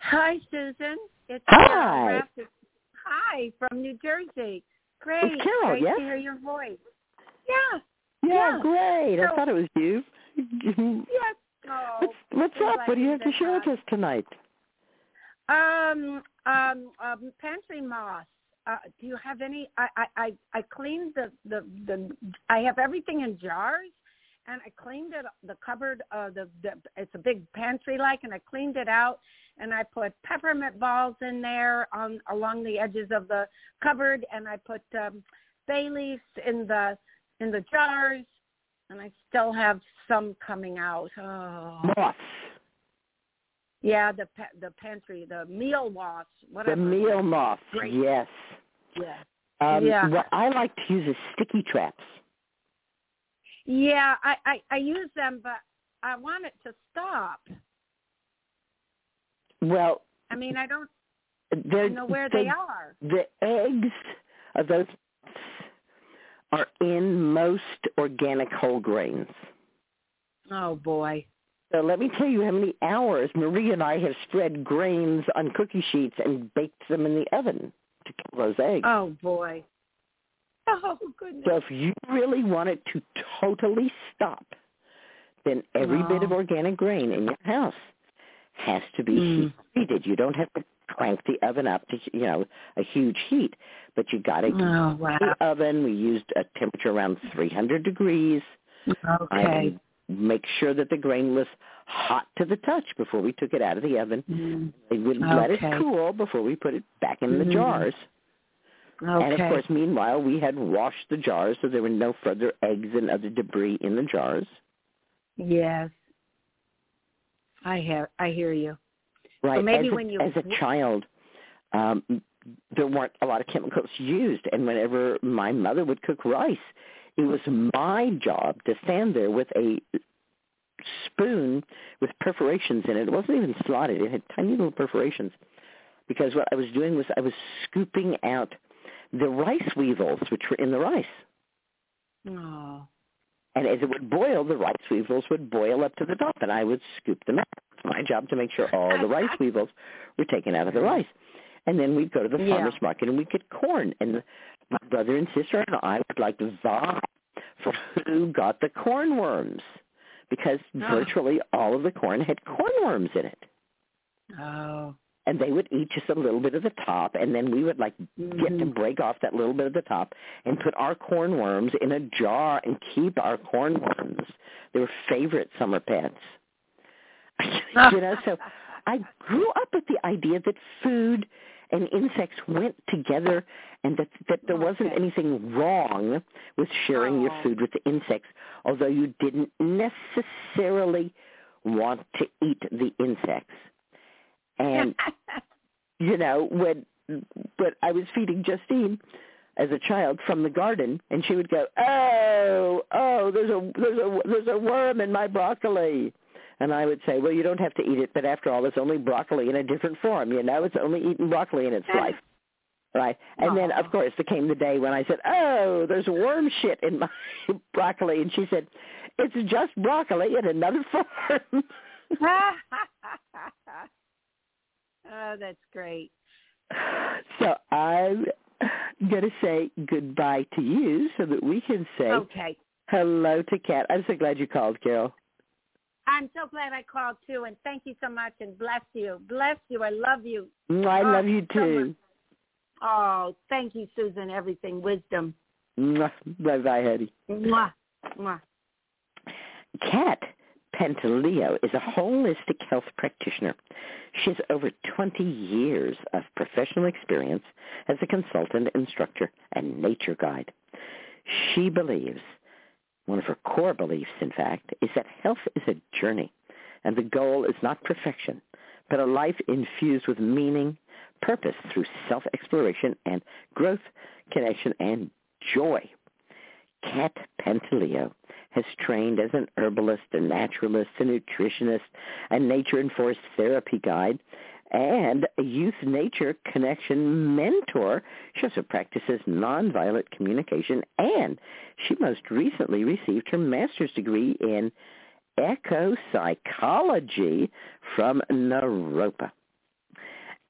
Hi, Susun. It's Hi. Hi, from New Jersey. Great. It's Carol, Great yes? to hear your voice. Yeah. Yeah, Yeah. great. I thought it was you. Yes. Oh, What's, what's up? What do you we've to share with us tonight? Um, um, um, pantry moss. Uh, do you have any? I, I, I, I cleaned the, the, the. I have everything in jars, and I cleaned it. The cupboard. Uh, the, the. It's a big pantry like, and I cleaned it out, and I put peppermint balls in there on along the edges of the cupboard, and I put um, bay leaves in the in the jars, and I still have some coming out. Oh. Moss. Yeah, the the pantry, the meal wash, whatever. The meal. Great. Yes. Yeah. Um, Yeah. What I like to use is sticky traps. Yeah, I, I I use them, but I want it to stop. Well, I mean, I don't they're, know where they they are. The eggs of those are in most organic whole grains. Oh boy. So let me tell you how many hours Marie and I have spread grains on cookie sheets and baked them in the oven to kill those eggs. Oh boy. Oh goodness. So if you really want it to totally stop, then every bit of organic grain in your house has to be Mm. heat treated. You don't have to crank the oven up to you know a huge heat, but you got to Oh wow. the oven. We used a temperature around 300 degrees. Okay. make sure that the grain was hot to the touch before we took it out of the oven. Mm. We would let it cool before we put it back in the Mhm. jars. Okay. And of course, meanwhile, we had washed the jars so there were no further eggs and other debris in the jars. yes. I hear I hear you. Right. maybe as a, when you- as a child, um, there weren't a lot of chemicals used, and whenever my mother would cook rice, it was my job to stand there with a spoon with perforations in it. It wasn't even slotted; it had tiny little perforations. Because what I was doing was I was scooping out the rice weevils, which were in the rice. Oh. And as it would boil, the rice weevils would boil up to the top, and I would scoop them out. It's my job to make sure all the rice weevils were taken out of the rice. And then we'd go to the Yeah. farmer's market and we'd get corn. And my brother and sister and I would like vie for who got the corn worms because Oh. virtually all of the corn had corn worms in it. Oh. And they would eat just a little bit of the top, and then we would like get to Mhm. break off that little bit of the top and put our corn worms in a jar and keep our corn worms. They were favorite summer pets. you know, so I grew up with the idea that food and insects went together and that that there wasn't anything wrong with sharing your Oh. food with the insects, although you didn't necessarily want to eat the insects. And you know, when when I was feeding Justine as a child from the garden, and she would go, "Oh, oh, there's a there's a there's a worm in my broccoli," and I would say, "Well, you don't have to eat it, but after all, it's only broccoli in a different form. You know, it's only eating broccoli in its life." Right. And then, of course, there came the day when I said, oh, there's worm shit in my broccoli. And she said, it's just broccoli in another form. Oh, that's great. so I'm going to say goodbye to you so that we can say Okay. hello to Cat. I'm so glad you called, Carol. I'm so glad I called too, and thank you so much, and bless you. Bless you. I love you. Mm, I Oh, love you oh, too. much. Oh, thank you, Susun. Everything. Wisdom. Bye-bye, honey. Mwah. Mwah. Cat Pantaleo is a holistic health practitioner. She has over 20 years of professional experience as a consultant, instructor, and nature guide. She believes, one of her core beliefs, in fact, is that health is a journey, and the goal is not perfection, but a life infused with meaning, purpose through self-exploration and growth, connection, and joy. Cat Pantaleo has trained as an herbalist, a naturalist, a nutritionist, a nature and forest therapy guide, and a youth nature connection mentor. She also practices nonviolent communication, and she most recently received her master's degree in eco-psychology from Naropa.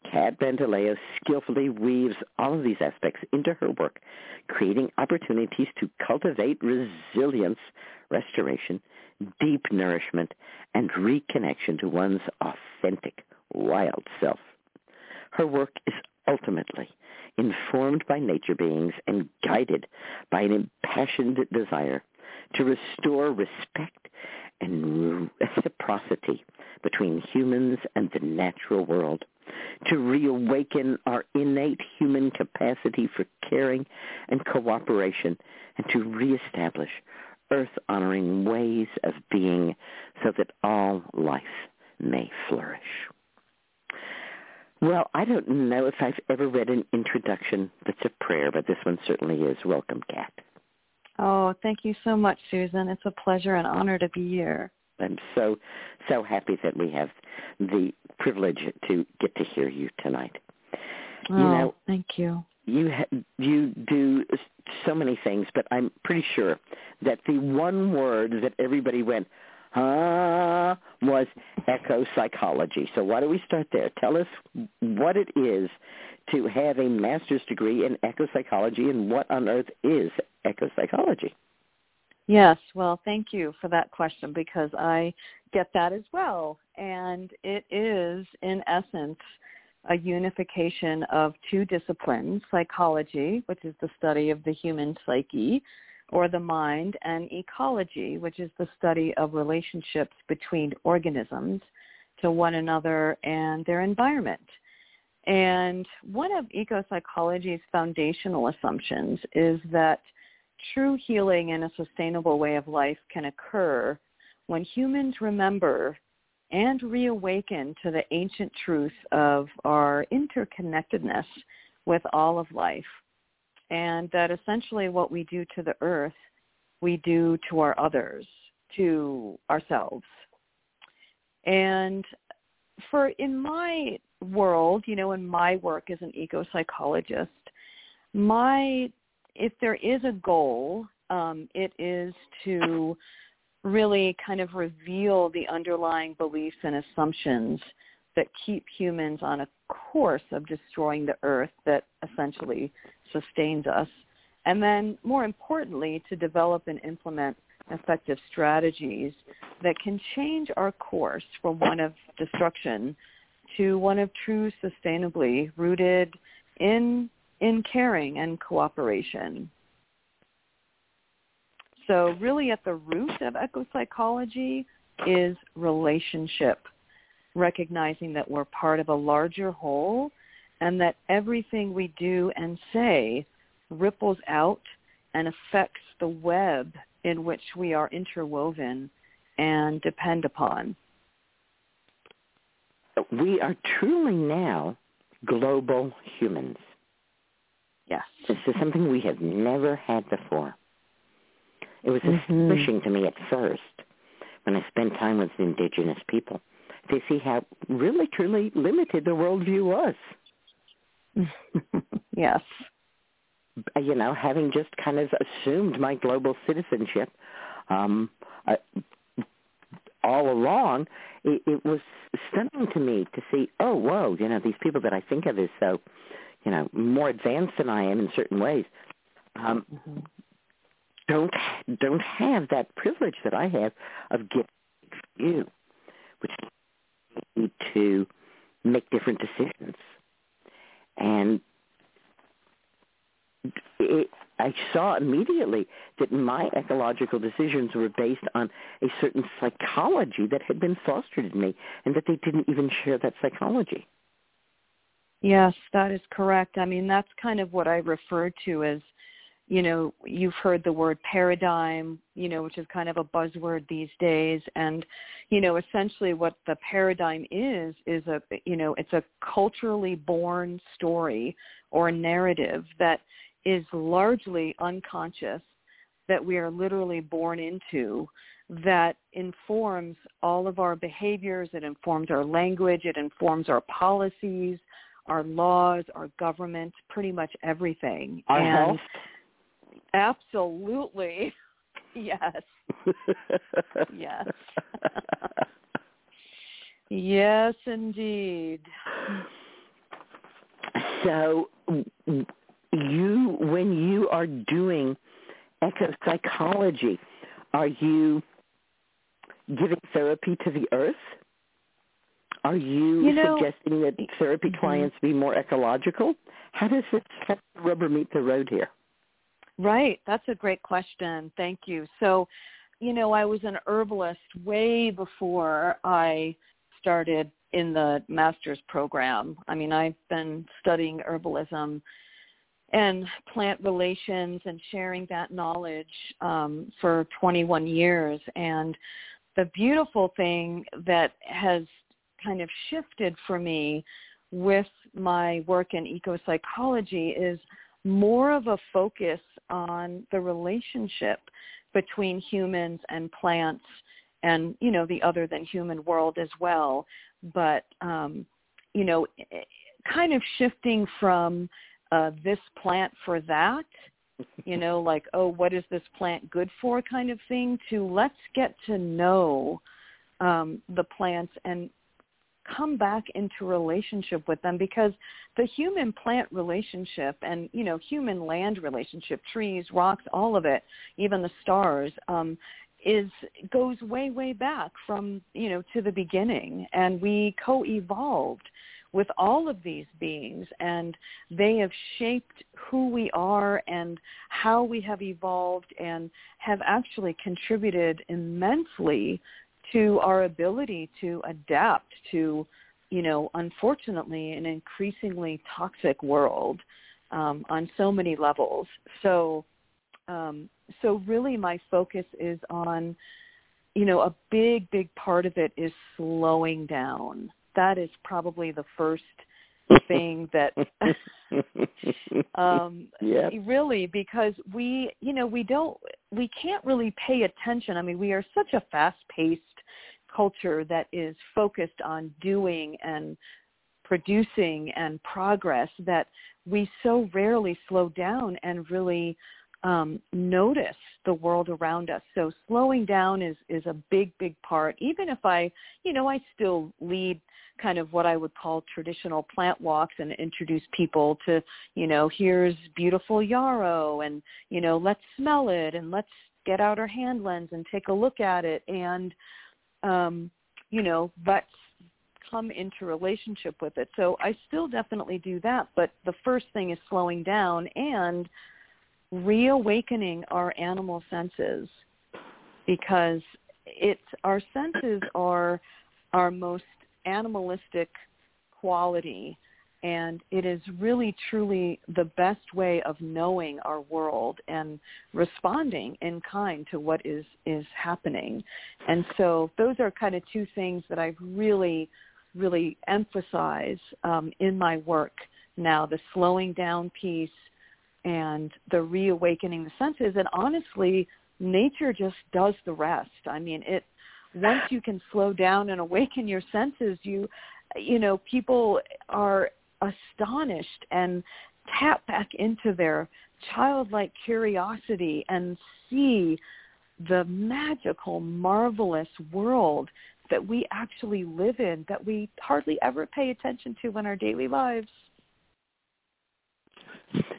Cat Pantaleo skillfully weaves all of these aspects into her work, creating opportunities to cultivate resilience, restoration, deep nourishment, and reconnection to one's authentic, wild self. Her work is ultimately informed by nature beings and guided by an impassioned desire to restore respect and reciprocity between humans and the natural world, to reawaken our innate human capacity for caring and cooperation, and to reestablish earth-honoring ways of being so that all life may flourish. Well, I don't know if I've ever read an introduction that's a prayer, but this one certainly is. Welcome, Cat. Oh, thank you so much, Susun. It's a pleasure and honor to be here. I'm so, so happy that we have the privilege to get to hear you tonight. Oh, You know, thank you. you ha- you do so many things, but I'm pretty sure that the one word that everybody went, huh, was eco psychology. So why don't we start there? Tell us what it is to have a master's degree in eco psychology and what on earth is eco psychology. Yes, well, thank you for that question because I get that as well. And it is, in essence, a unification of two disciplines, psychology, which is the study of the human psyche or the mind, and ecology, which is the study of relationships between organisms to one another and their environment. And one of eco-psychology's foundational assumptions is that true healing and a sustainable way of life can occur when humans remember and reawaken to the ancient truth of our interconnectedness with all of life. And that essentially what we do to the earth, we do to our others, to ourselves. And for in my world, you know, in my work as an eco-psychologist, my if there is a goal um, it is to really kind of reveal the underlying beliefs and assumptions that keep humans on a course of destroying the earth that essentially sustains us. And then more importantly, to develop and implement effective strategies that can change our course from one of destruction to one of true sustainably rooted in in caring and cooperation. So really at the root of ecopsychology is relationship, recognizing that we're part of a larger whole and that everything we do and say ripples out and affects the web in which we are interwoven and depend upon. We are truly now global humans. Yes. This is something we have never had before. It was Mm-hmm. astonishing to me at first when I spent time with indigenous people to see how really truly limited the worldview was. yes. You know, having just kind of assumed my global citizenship um, uh, all along, it, it was stunning to me to see, oh, whoa, you know, these people that I think of as so, you know, more advanced than I am in certain ways, um, don't don't have that privilege that I have of getting you, which need to make different decisions. And it, I saw immediately that my ecological decisions were based on a certain psychology that had been fostered in me, and that they didn't even share that psychology. Yes, that is correct. I mean, that's kind of what I refer to as, you know, you've heard the word paradigm, you know, which is kind of a buzzword these days. And, you know, essentially what the paradigm is, is a, you know, it's a culturally born story or narrative that is largely unconscious that we are literally born into that informs all of our behaviors, it informs our language, it informs our policies, our laws, our government, pretty much everything. Our and health. absolutely. Yes. yes. yes, indeed. So you, when you are doing ecopsychology, are you giving therapy to the earth? Are you, You know- suggesting that therapy Mhm. clients be more ecological? How does this how does rubber meet the road here? Right. That's a great question. Thank you. So, you know, I was an herbalist way before I started in the master's program. I mean, I've been studying herbalism and plant relations and sharing that knowledge um, for 21 years. And the beautiful thing that has kind of shifted for me with my work in eco-psychology is more of a focus on the relationship between humans and plants and you know the other than human world as well. But um you know kind of shifting from uh this plant for that you know like oh what is this plant good for kind of thing to let's get to know um the plants and come back into relationship with them because the human plant relationship and you know human land relationship trees rocks all of it even the stars um is goes way way back from you know to the beginning. And we co-evolved with all of these beings and they have shaped who we are and how we have evolved and have actually contributed immensely to our ability to adapt to, you know, unfortunately an increasingly toxic world um, on so many levels. So, um, so really my focus is on, you know, a big, big part of it is slowing down. That is probably the first thing that um Yep. really because we you know we don't we can't really pay attention i mean we are such a fast paced culture that is focused on doing and producing and progress that we so rarely slow down and really um, notice the world around us. So slowing down is is a big big part. Even if I, you know, I still lead kind of what I would call traditional plant walks and introduce people to, you know, here's beautiful yarrow and, you know, let's smell it and let's get out our hand lens and take a look at it and um, you know, let's come into relationship with it. So I still definitely do that, but the first thing is slowing down and reawakening our animal senses because it's our senses are our most animalistic quality and it is really truly the best way of knowing our world and responding in kind to what is is happening. And so those are kind of two things that i really really emphasize um, in my work. Now the slowing down piece and the reawakening the senses and honestly nature just does the rest. I mean it once you can slow down and awaken your senses you you know people are astonished and tap back into their childlike curiosity and see the magical marvelous world that we actually live in that we hardly ever pay attention to in our daily lives.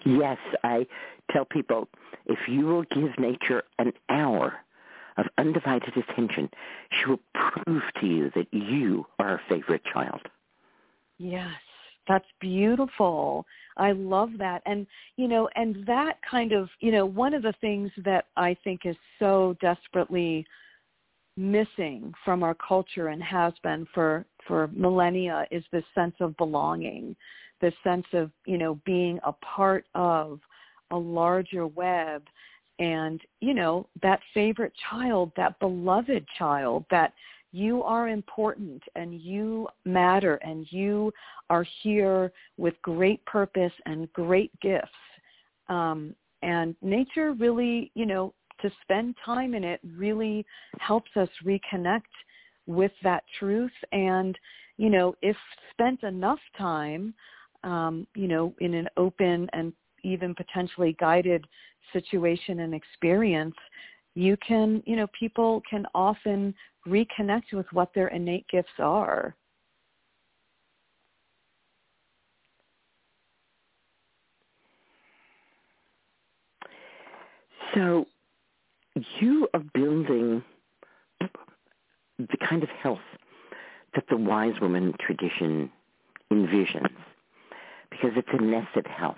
Yes, I tell people if you will give nature an hour of undivided attention, she will prove to you that you are her favorite child. Yes, that's beautiful. I love that. And, you know, and that kind of, you know, one of the things that I think is so desperately missing from our culture and has been for for millennia is this sense of belonging this sense of you know being a part of a larger web and you know that favorite child that beloved child that you are important and you matter and you are here with great purpose and great gifts. Um, and nature really you know to spend time in it really helps us reconnect with that truth. And you know if spent enough time um, you know, in an open and even potentially guided situation and experience, you can, you know, people can often reconnect with what their innate gifts are. So you are building the kind of health that the wise woman tradition envisions because it's a nested health.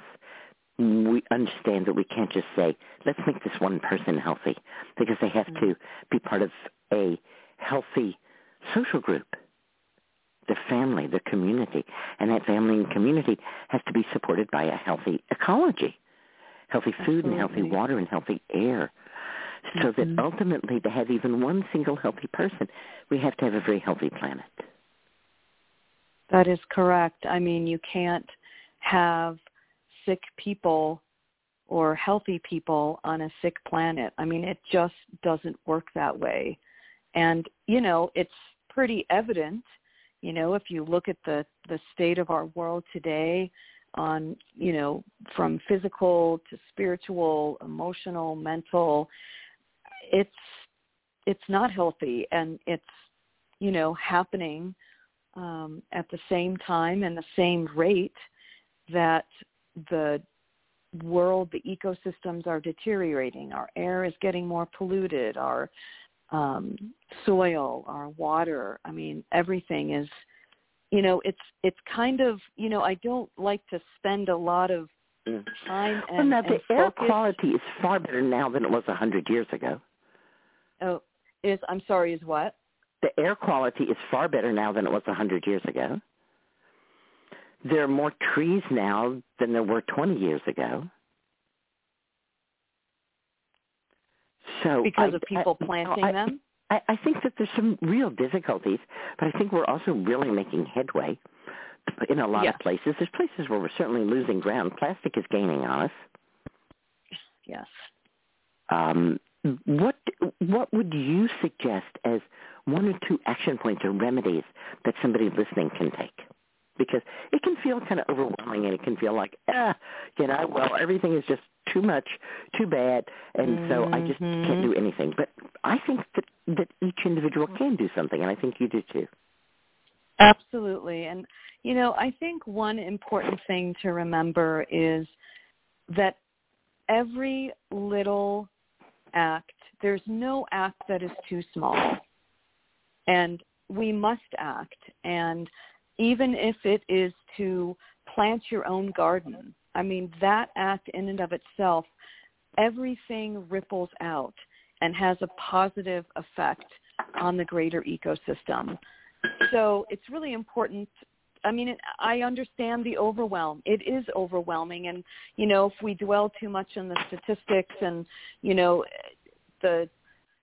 We understand that we can't just say, let's make this one person healthy, because they have to be part of a healthy social group, the family, the community. And that family and community has to be supported by a healthy ecology, healthy food and healthy water and healthy air. So Mm-hmm. that ultimately to have even one single healthy person, we have to have a very healthy planet. That is correct. I mean, you can't have sick people or healthy people on a sick planet. I mean, it just doesn't work that way. And, you know, it's pretty evident, you know, if you look at the the state of our world today on, you know, from physical to spiritual, emotional, mental, it's it's not healthy and it's, you know, happening um, at the same time and the same rate that the world, the ecosystems are deteriorating. Our air is getting more polluted. Our um, soil, our water. I mean, everything is. You know, it's it's kind of. You know, I don't like to spend a lot of time and, well, now the air focus. quality is far better now than it was a hundred years ago. Oh, is I'm sorry. Is what? The air quality is far better now than it was a hundred years ago. There are more trees now than there were 20 years ago. So Because I- of people I- planting I- them. I, I think that there's some real difficulties, but I think we're also really making headway in a lot Yeah. of places. There's places where we're certainly losing ground. Plastic is gaining on us. Yes. Um, what what would you suggest as one or two action points or remedies that somebody listening can take? Because it can feel kind of overwhelming and it can feel like ah you know well everything is just too much too bad and mm-hmm. so i just can't Mm-hmm. do anything but i think that that each individual can do something and i think you do too Absolutely. And, you know, I think one important thing to remember is that every little act, there's no act that is too small. And we must act. And even if it is to plant your own garden, I mean, that act in and of itself, everything ripples out and has a positive effect on the greater ecosystem. So it's really important. I mean, I understand the overwhelm. It is overwhelming, and you know, if we dwell too much on the statistics and you know, the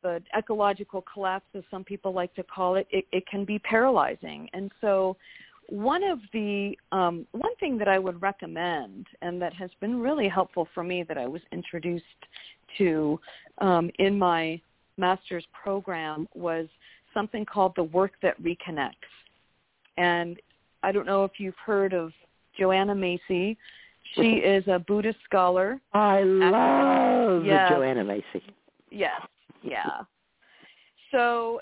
the ecological collapse, as some people like to call it, it, it can be paralyzing. And so, one of the um, one thing that I would recommend, and that has been really helpful for me, that I was introduced to um, in my master's program, was something called the work that reconnects. And I don't know if you've heard of Joanna Macy. She is a Buddhist scholar. I love Yes. Joanna Macy. Yes, yeah. So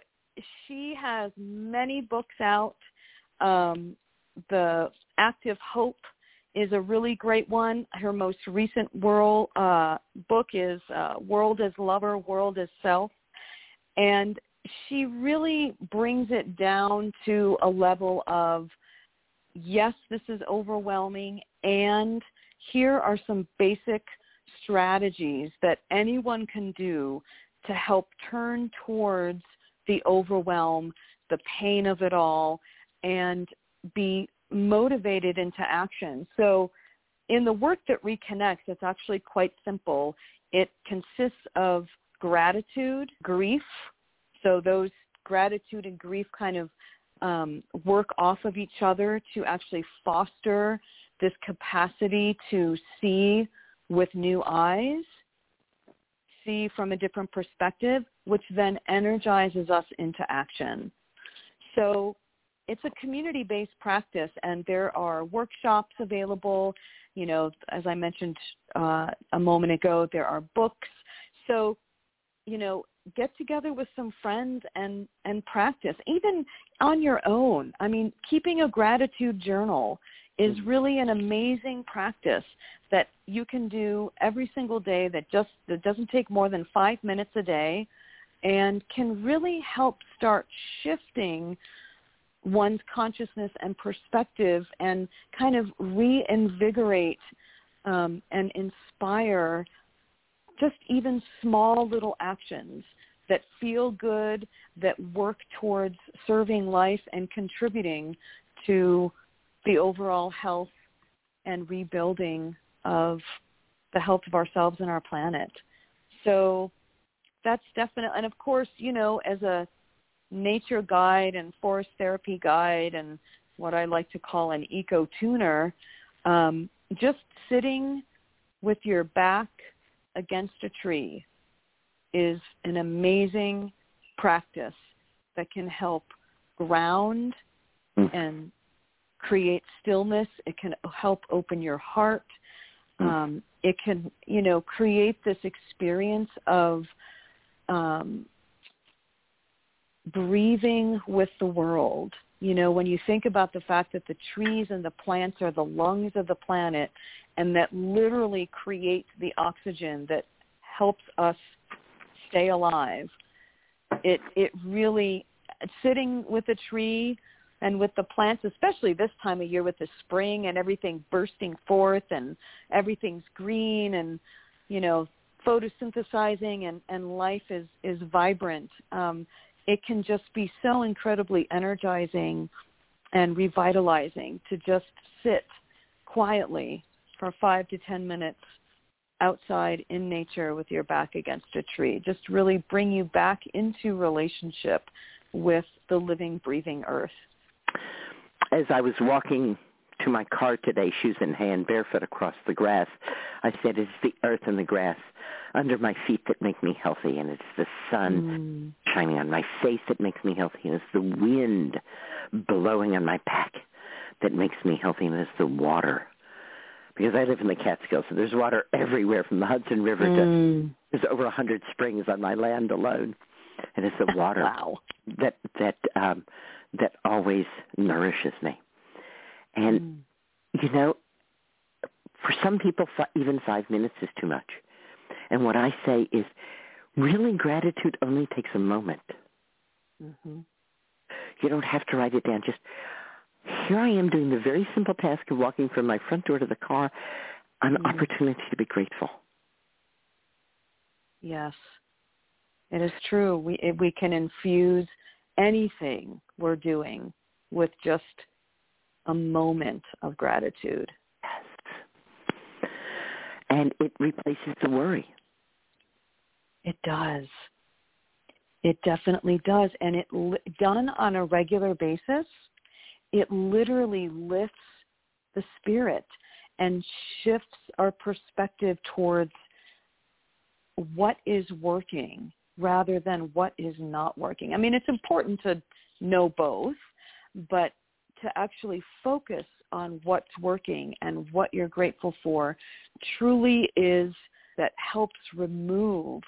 she has many books out. Um, the Active Hope is a really great one. Her most recent world uh, book is uh, World as Lover, World as Self. And she really brings it down to a level of, yes, this is overwhelming, and here are some basic strategies that anyone can do to help turn towards the overwhelm, the pain of it all, and be motivated into action. So in the work that reconnects, it's actually quite simple. It consists of gratitude, grief, so those gratitude and grief kind of um, work off of each other to actually foster this capacity to see with new eyes, see from a different perspective, which then energizes us into action. So it's a community-based practice, and there are workshops available. You know, as I mentioned uh, a moment ago, there are books. So, you know, get together with some friends and and practice even on your own i mean keeping a gratitude journal is really an amazing practice that you can do every single day that just that doesn't take more than 5 minutes a day and can really help start shifting one's consciousness and perspective and kind of reinvigorate um, and inspire just even small little actions that feel good, that work towards serving life and contributing to the overall health and rebuilding of the health of ourselves and our planet. So that's definite. And of course, you know, as a nature guide and forest therapy guide and what I like to call an eco tuner, um, just sitting with your back against a tree is an amazing practice that can help ground and create stillness. It can help open your heart. Um, it can, you know, create this experience of um, breathing with the world. You know, when you think about the fact that the trees and the plants are the lungs of the planet and that literally creates the oxygen that helps us stay alive. It it really sitting with a tree and with the plants, especially this time of year with the spring and everything bursting forth and everything's green and you know photosynthesizing and and life is is vibrant. Um, it can just be so incredibly energizing and revitalizing to just sit quietly for five to ten minutes outside in nature with your back against a tree. Just really bring you back into relationship with the living, breathing earth. As I was walking to my car today, shoes in hand, barefoot across the grass, I said, it's the earth and the grass under my feet that make me healthy, and it's the sun Mm. shining on my face that makes me healthy, and it's the wind blowing on my back that makes me healthy, and it's the water. Because I live in the Catskills, so there's water everywhere from the Hudson River to Mm. there's over a hundred springs on my land alone, and it's the water Wow. that that um, that always nourishes me. And Mm. you know, for some people, even five minutes is too much. And what I say is, really, gratitude only takes a moment. Mhm. You don't have to write it down. Just here I am doing the very simple task of walking from my front door to the car, an Mhm. opportunity to be grateful. Yes, it is true. We we can infuse anything we're doing with just a moment of gratitude. Yes. And it replaces the worry. It does. It definitely does, and it done on a regular basis. It literally lifts the spirit and shifts our perspective towards what is working rather than what is not working. I mean, it's important to know both, but to actually focus on what's working and what you're grateful for truly is that helps remove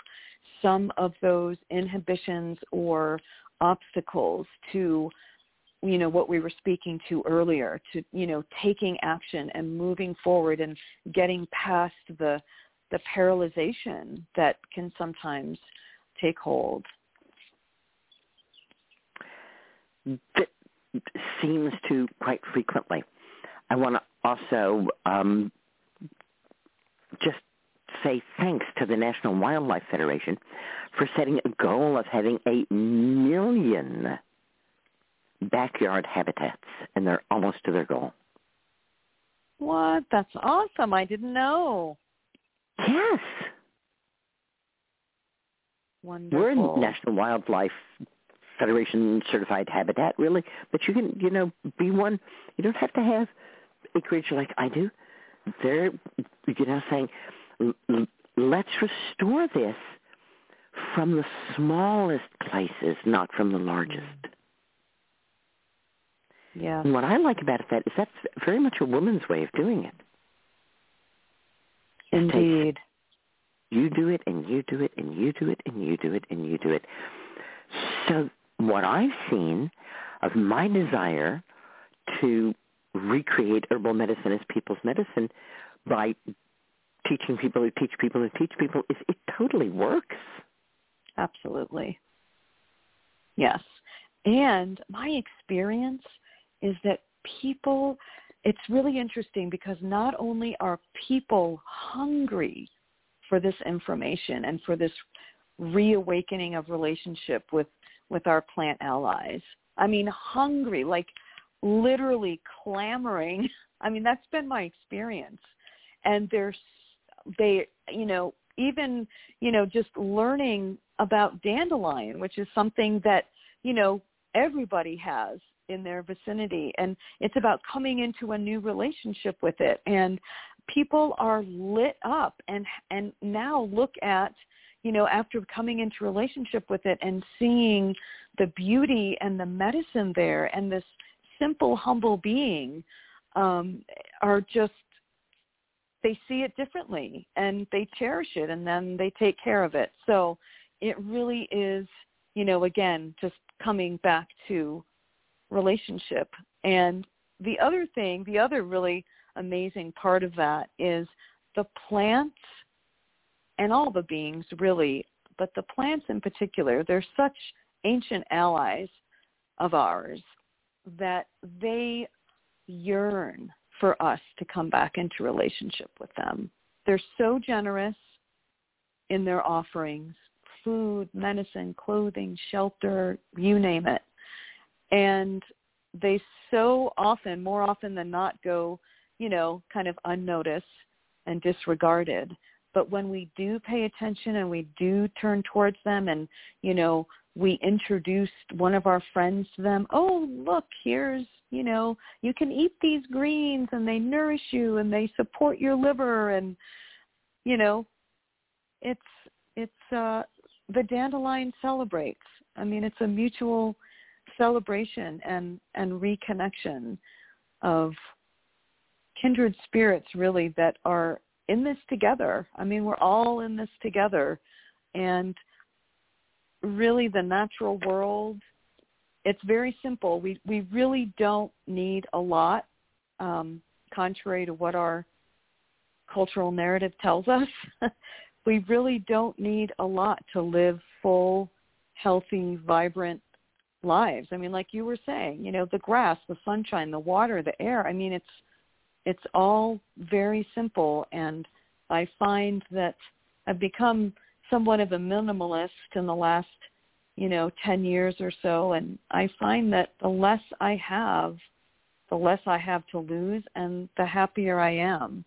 some of those inhibitions or obstacles to you know what we were speaking to earlier to you know taking action and moving forward and getting past the the paralyzation that can sometimes take hold that seems to quite frequently. I want to also um, just say thanks to the National Wildlife Federation for setting a goal of having a million backyard habitats, and they're almost to their goal. what? That's awesome. I didn't know. Yes, wonderful we're in National Wildlife Federation certified habitat, really, but you can, you know, be one. You don't have to have acreage like I do. They're, you know, saying, "L- l- let's restore this from the smallest places, not from the largest. Mm. yeah And what I like about that is that's very much a woman's way of doing it. It takes- indeed You do it, and you do it, and you do it, and you do it, and you do it. So what I've seen of my desire to recreate herbal medicine as people's medicine by teaching people to teach people to teach people is it totally works. Absolutely. Yes. And my experience is that people, it's really interesting because not only are people hungry for this information and for this reawakening of relationship with, with our plant allies. I mean, hungry, like literally clamoring. I mean, that's been my experience. And they're, they, you know, even, you know, just learning about dandelion, which is something that, you know, everybody has in their vicinity. And it's about coming into a new relationship with it. And people are lit up and, and now look at, you know, after coming into relationship with it and seeing the beauty and the medicine there and this simple, humble being um, are just they see it differently and they cherish it and then they take care of it. So it really is, you know, again, just coming back to relationship. And the other thing, the other really amazing part of that is the plants and all the beings really, but the plants in particular, they're such ancient allies of ours that they yearn for us to come back into relationship with them. They're so generous in their offerings, food, medicine, clothing, shelter, you name it. And they so often, more often than not, go, you know, kind of unnoticed and disregarded. But when we do pay attention and we do turn towards them and, you know, we introduced one of our friends to them, oh, look, here's, you know, you can eat these greens and they nourish you and they support your liver and, you know, it's, it's, uh, the dandelion celebrates. I mean, it's a mutual celebration and, and reconnection of kindred spirits really that are in this together. I mean, we're all in this together. And really the natural world, it's very simple. We we really don't need a lot, um, contrary to what our cultural narrative tells us. we really don't need a lot to live full, healthy, vibrant lives. I mean, like you were saying, you know, the grass, the sunshine, the water, the air. I mean, it's it's all very simple and I find that I've become somewhat of a minimalist in the last, you know, 10 years or so and I find that the less I have, the less I have to lose and the happier I am.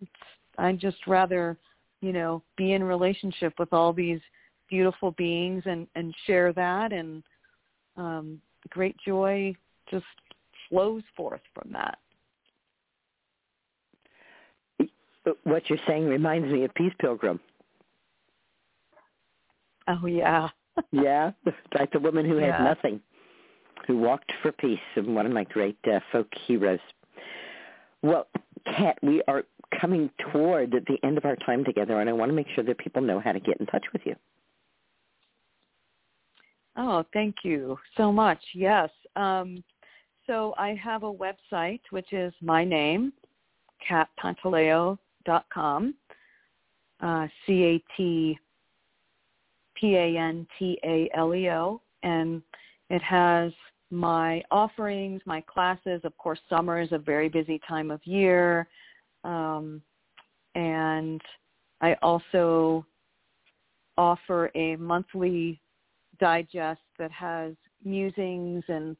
It's, I'd just rather, you know, be in relationship with all these beautiful beings and and share that and um great joy just flows forth from that. What you're saying reminds me of Peace Pilgrim. Oh yeah. yeah, like the woman who yeah. had nothing, who walked for peace, and one of my great uh, folk heroes. Well, Cat, we are coming toward the end of our time together, and I want to make sure that people know how to get in touch with you. Oh, thank you so much. Yes. Um, so I have a website, which is my name, catpantaleo dot com, uh, C A T P A N T A L E O, and it has my offerings, my classes. Of course, summer is a very busy time of year, um, and I also offer a monthly digest that has musings and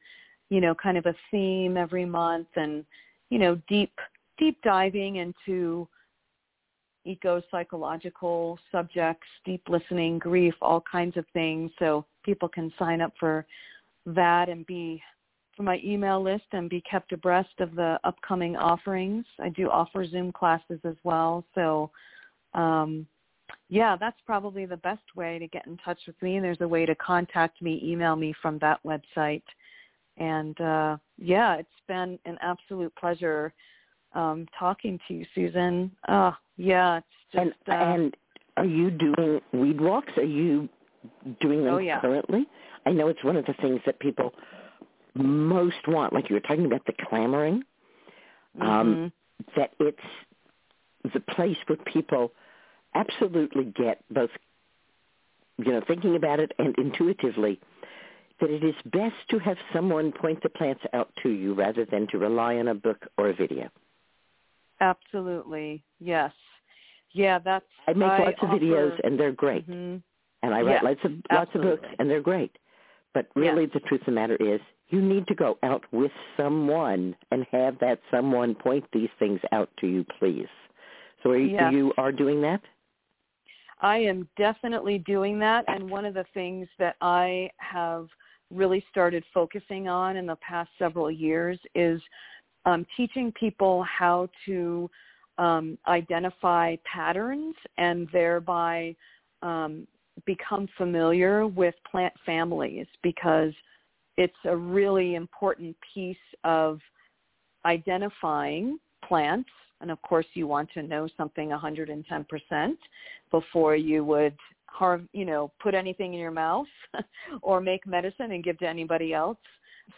you know kind of a theme every month and you know deep deep diving into eco-psychological subjects, deep listening, grief, all kinds of things. So people can sign up for that and be for my email list and be kept abreast of the upcoming offerings. I do offer Zoom classes as well. So um, yeah, that's probably the best way to get in touch with me. There's a way to contact me, email me from that website. And uh, yeah, it's been an absolute pleasure um, talking to you, Susun. Oh, yeah, it's just. And, uh, and are you doing weed walks? Are you doing them Oh, yeah. currently? I know it's one of the things that people most want, like you were talking about the clamoring, um, mhm. that it's the place where people absolutely get both, you know, thinking about it and intuitively that it is best to have someone point the plants out to you rather than to rely on a book or a video. Absolutely, yes, yeah. That's I make I lots of videos and they're great. Mhm. and I write Yeah, lots of lots of books and they're great. But really the truth of the matter is you need to go out with someone and have that someone point these things out to you, please. So are you, Yes. you are doing that? I am definitely doing that. And one of the things that I have really started focusing on in the past several years is um, teaching people how to um, identify patterns and thereby um, become familiar with plant families because it's a really important piece of identifying plants. And of course you want to know something 110% before you would harm you know put anything in your mouth or make medicine and give to anybody else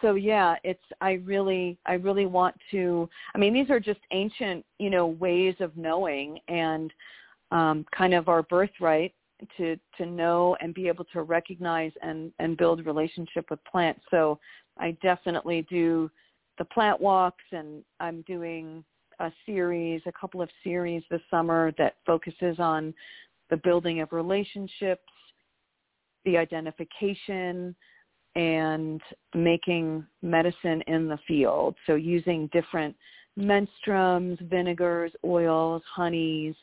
so yeah it's i really i really want to i mean these are just ancient you know ways of knowing and um kind of our birthright to to know and be able to recognize and and build relationship with plants. So i definitely do the plant walks and i'm doing a series a couple of series this summer that focuses on the building of relationships the identification and making medicine in the field so using different menstruums vinegars oils honeys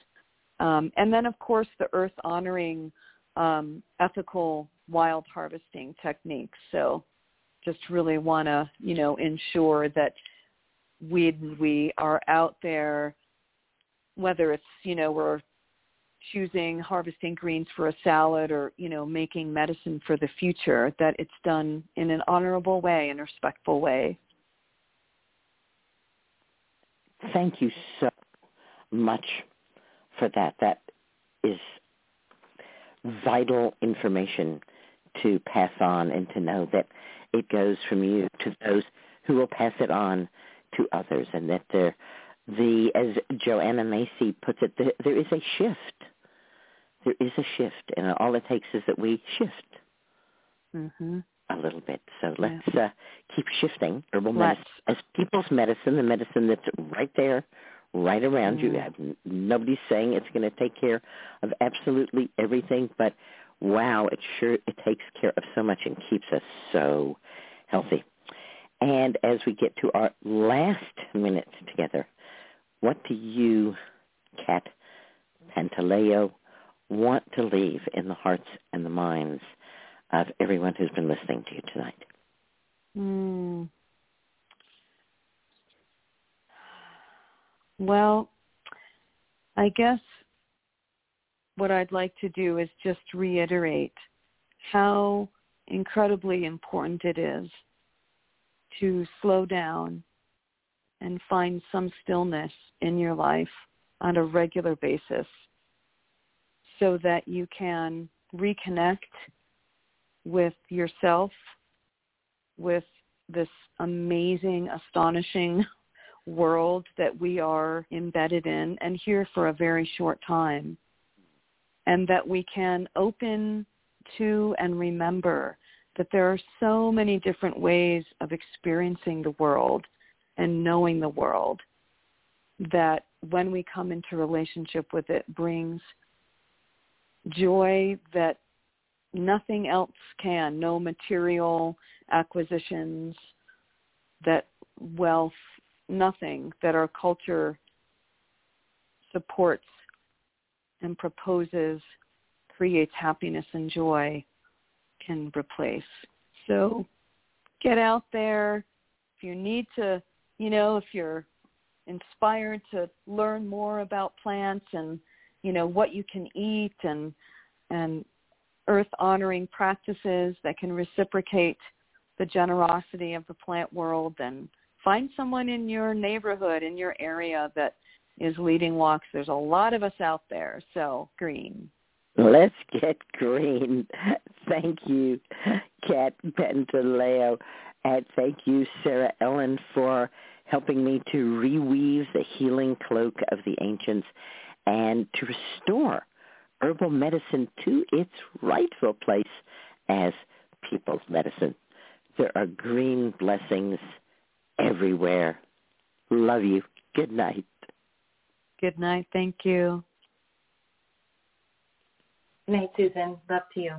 um, and then, of course, the earth honoring um, ethical wild harvesting techniques. So just really want to, you know, ensure that we, we are out there, whether it's, you know, we're choosing harvesting greens for a salad or, you know, making medicine for the future, that it's done in an honorable way and a respectful way. thank you so much for that. That is vital information to pass on and to know that it goes from you to those who will pass it on to others and that there the as Joanna Macy puts it there is a shift there is a shift and all it takes is that we shift mm-hmm. a little bit so let's Yeah. uh, keep shifting herbal medicine as people's medicine the medicine that's right there right around you Mm. have nobody's saying it's going to take care of absolutely everything but wow it sure it takes care of so much and keeps us so healthy and as we get to our last minute together, what do you, Cat Pantaleo, want to leave in the hearts and the minds of everyone who's been listening to you tonight? Mm. Well, I guess what I'd like to do is just reiterate how incredibly important it is to slow down and find some stillness in your life on a regular basis so that you can reconnect with yourself, with this amazing, astonishing world that we are embedded in and here for a very short time. And that we can open to and remember that there are so many different ways of experiencing the world and knowing the world that when we come into relationship with it brings joy that nothing else can, no material acquisitions, that wealth, nothing that our culture supports and proposes creates happiness and joy can replace. So get out there. If you need to, you know, if you're inspired to learn more about plants and, you know, what you can eat and and earth honoring practices that can reciprocate the generosity of the plant world then find someone in your neighborhood in your area that is leading walks there's a lot of us out there so green Let's get green. Thank you, Cat Pantaleo. And thank you, Sarah Ellen, for helping me to reweave the healing cloak of the ancients and to restore herbal medicine to its rightful place as people's medicine. There are green blessings everywhere. Love you. Good night. good night thank you Good Night, Susun. Love to you.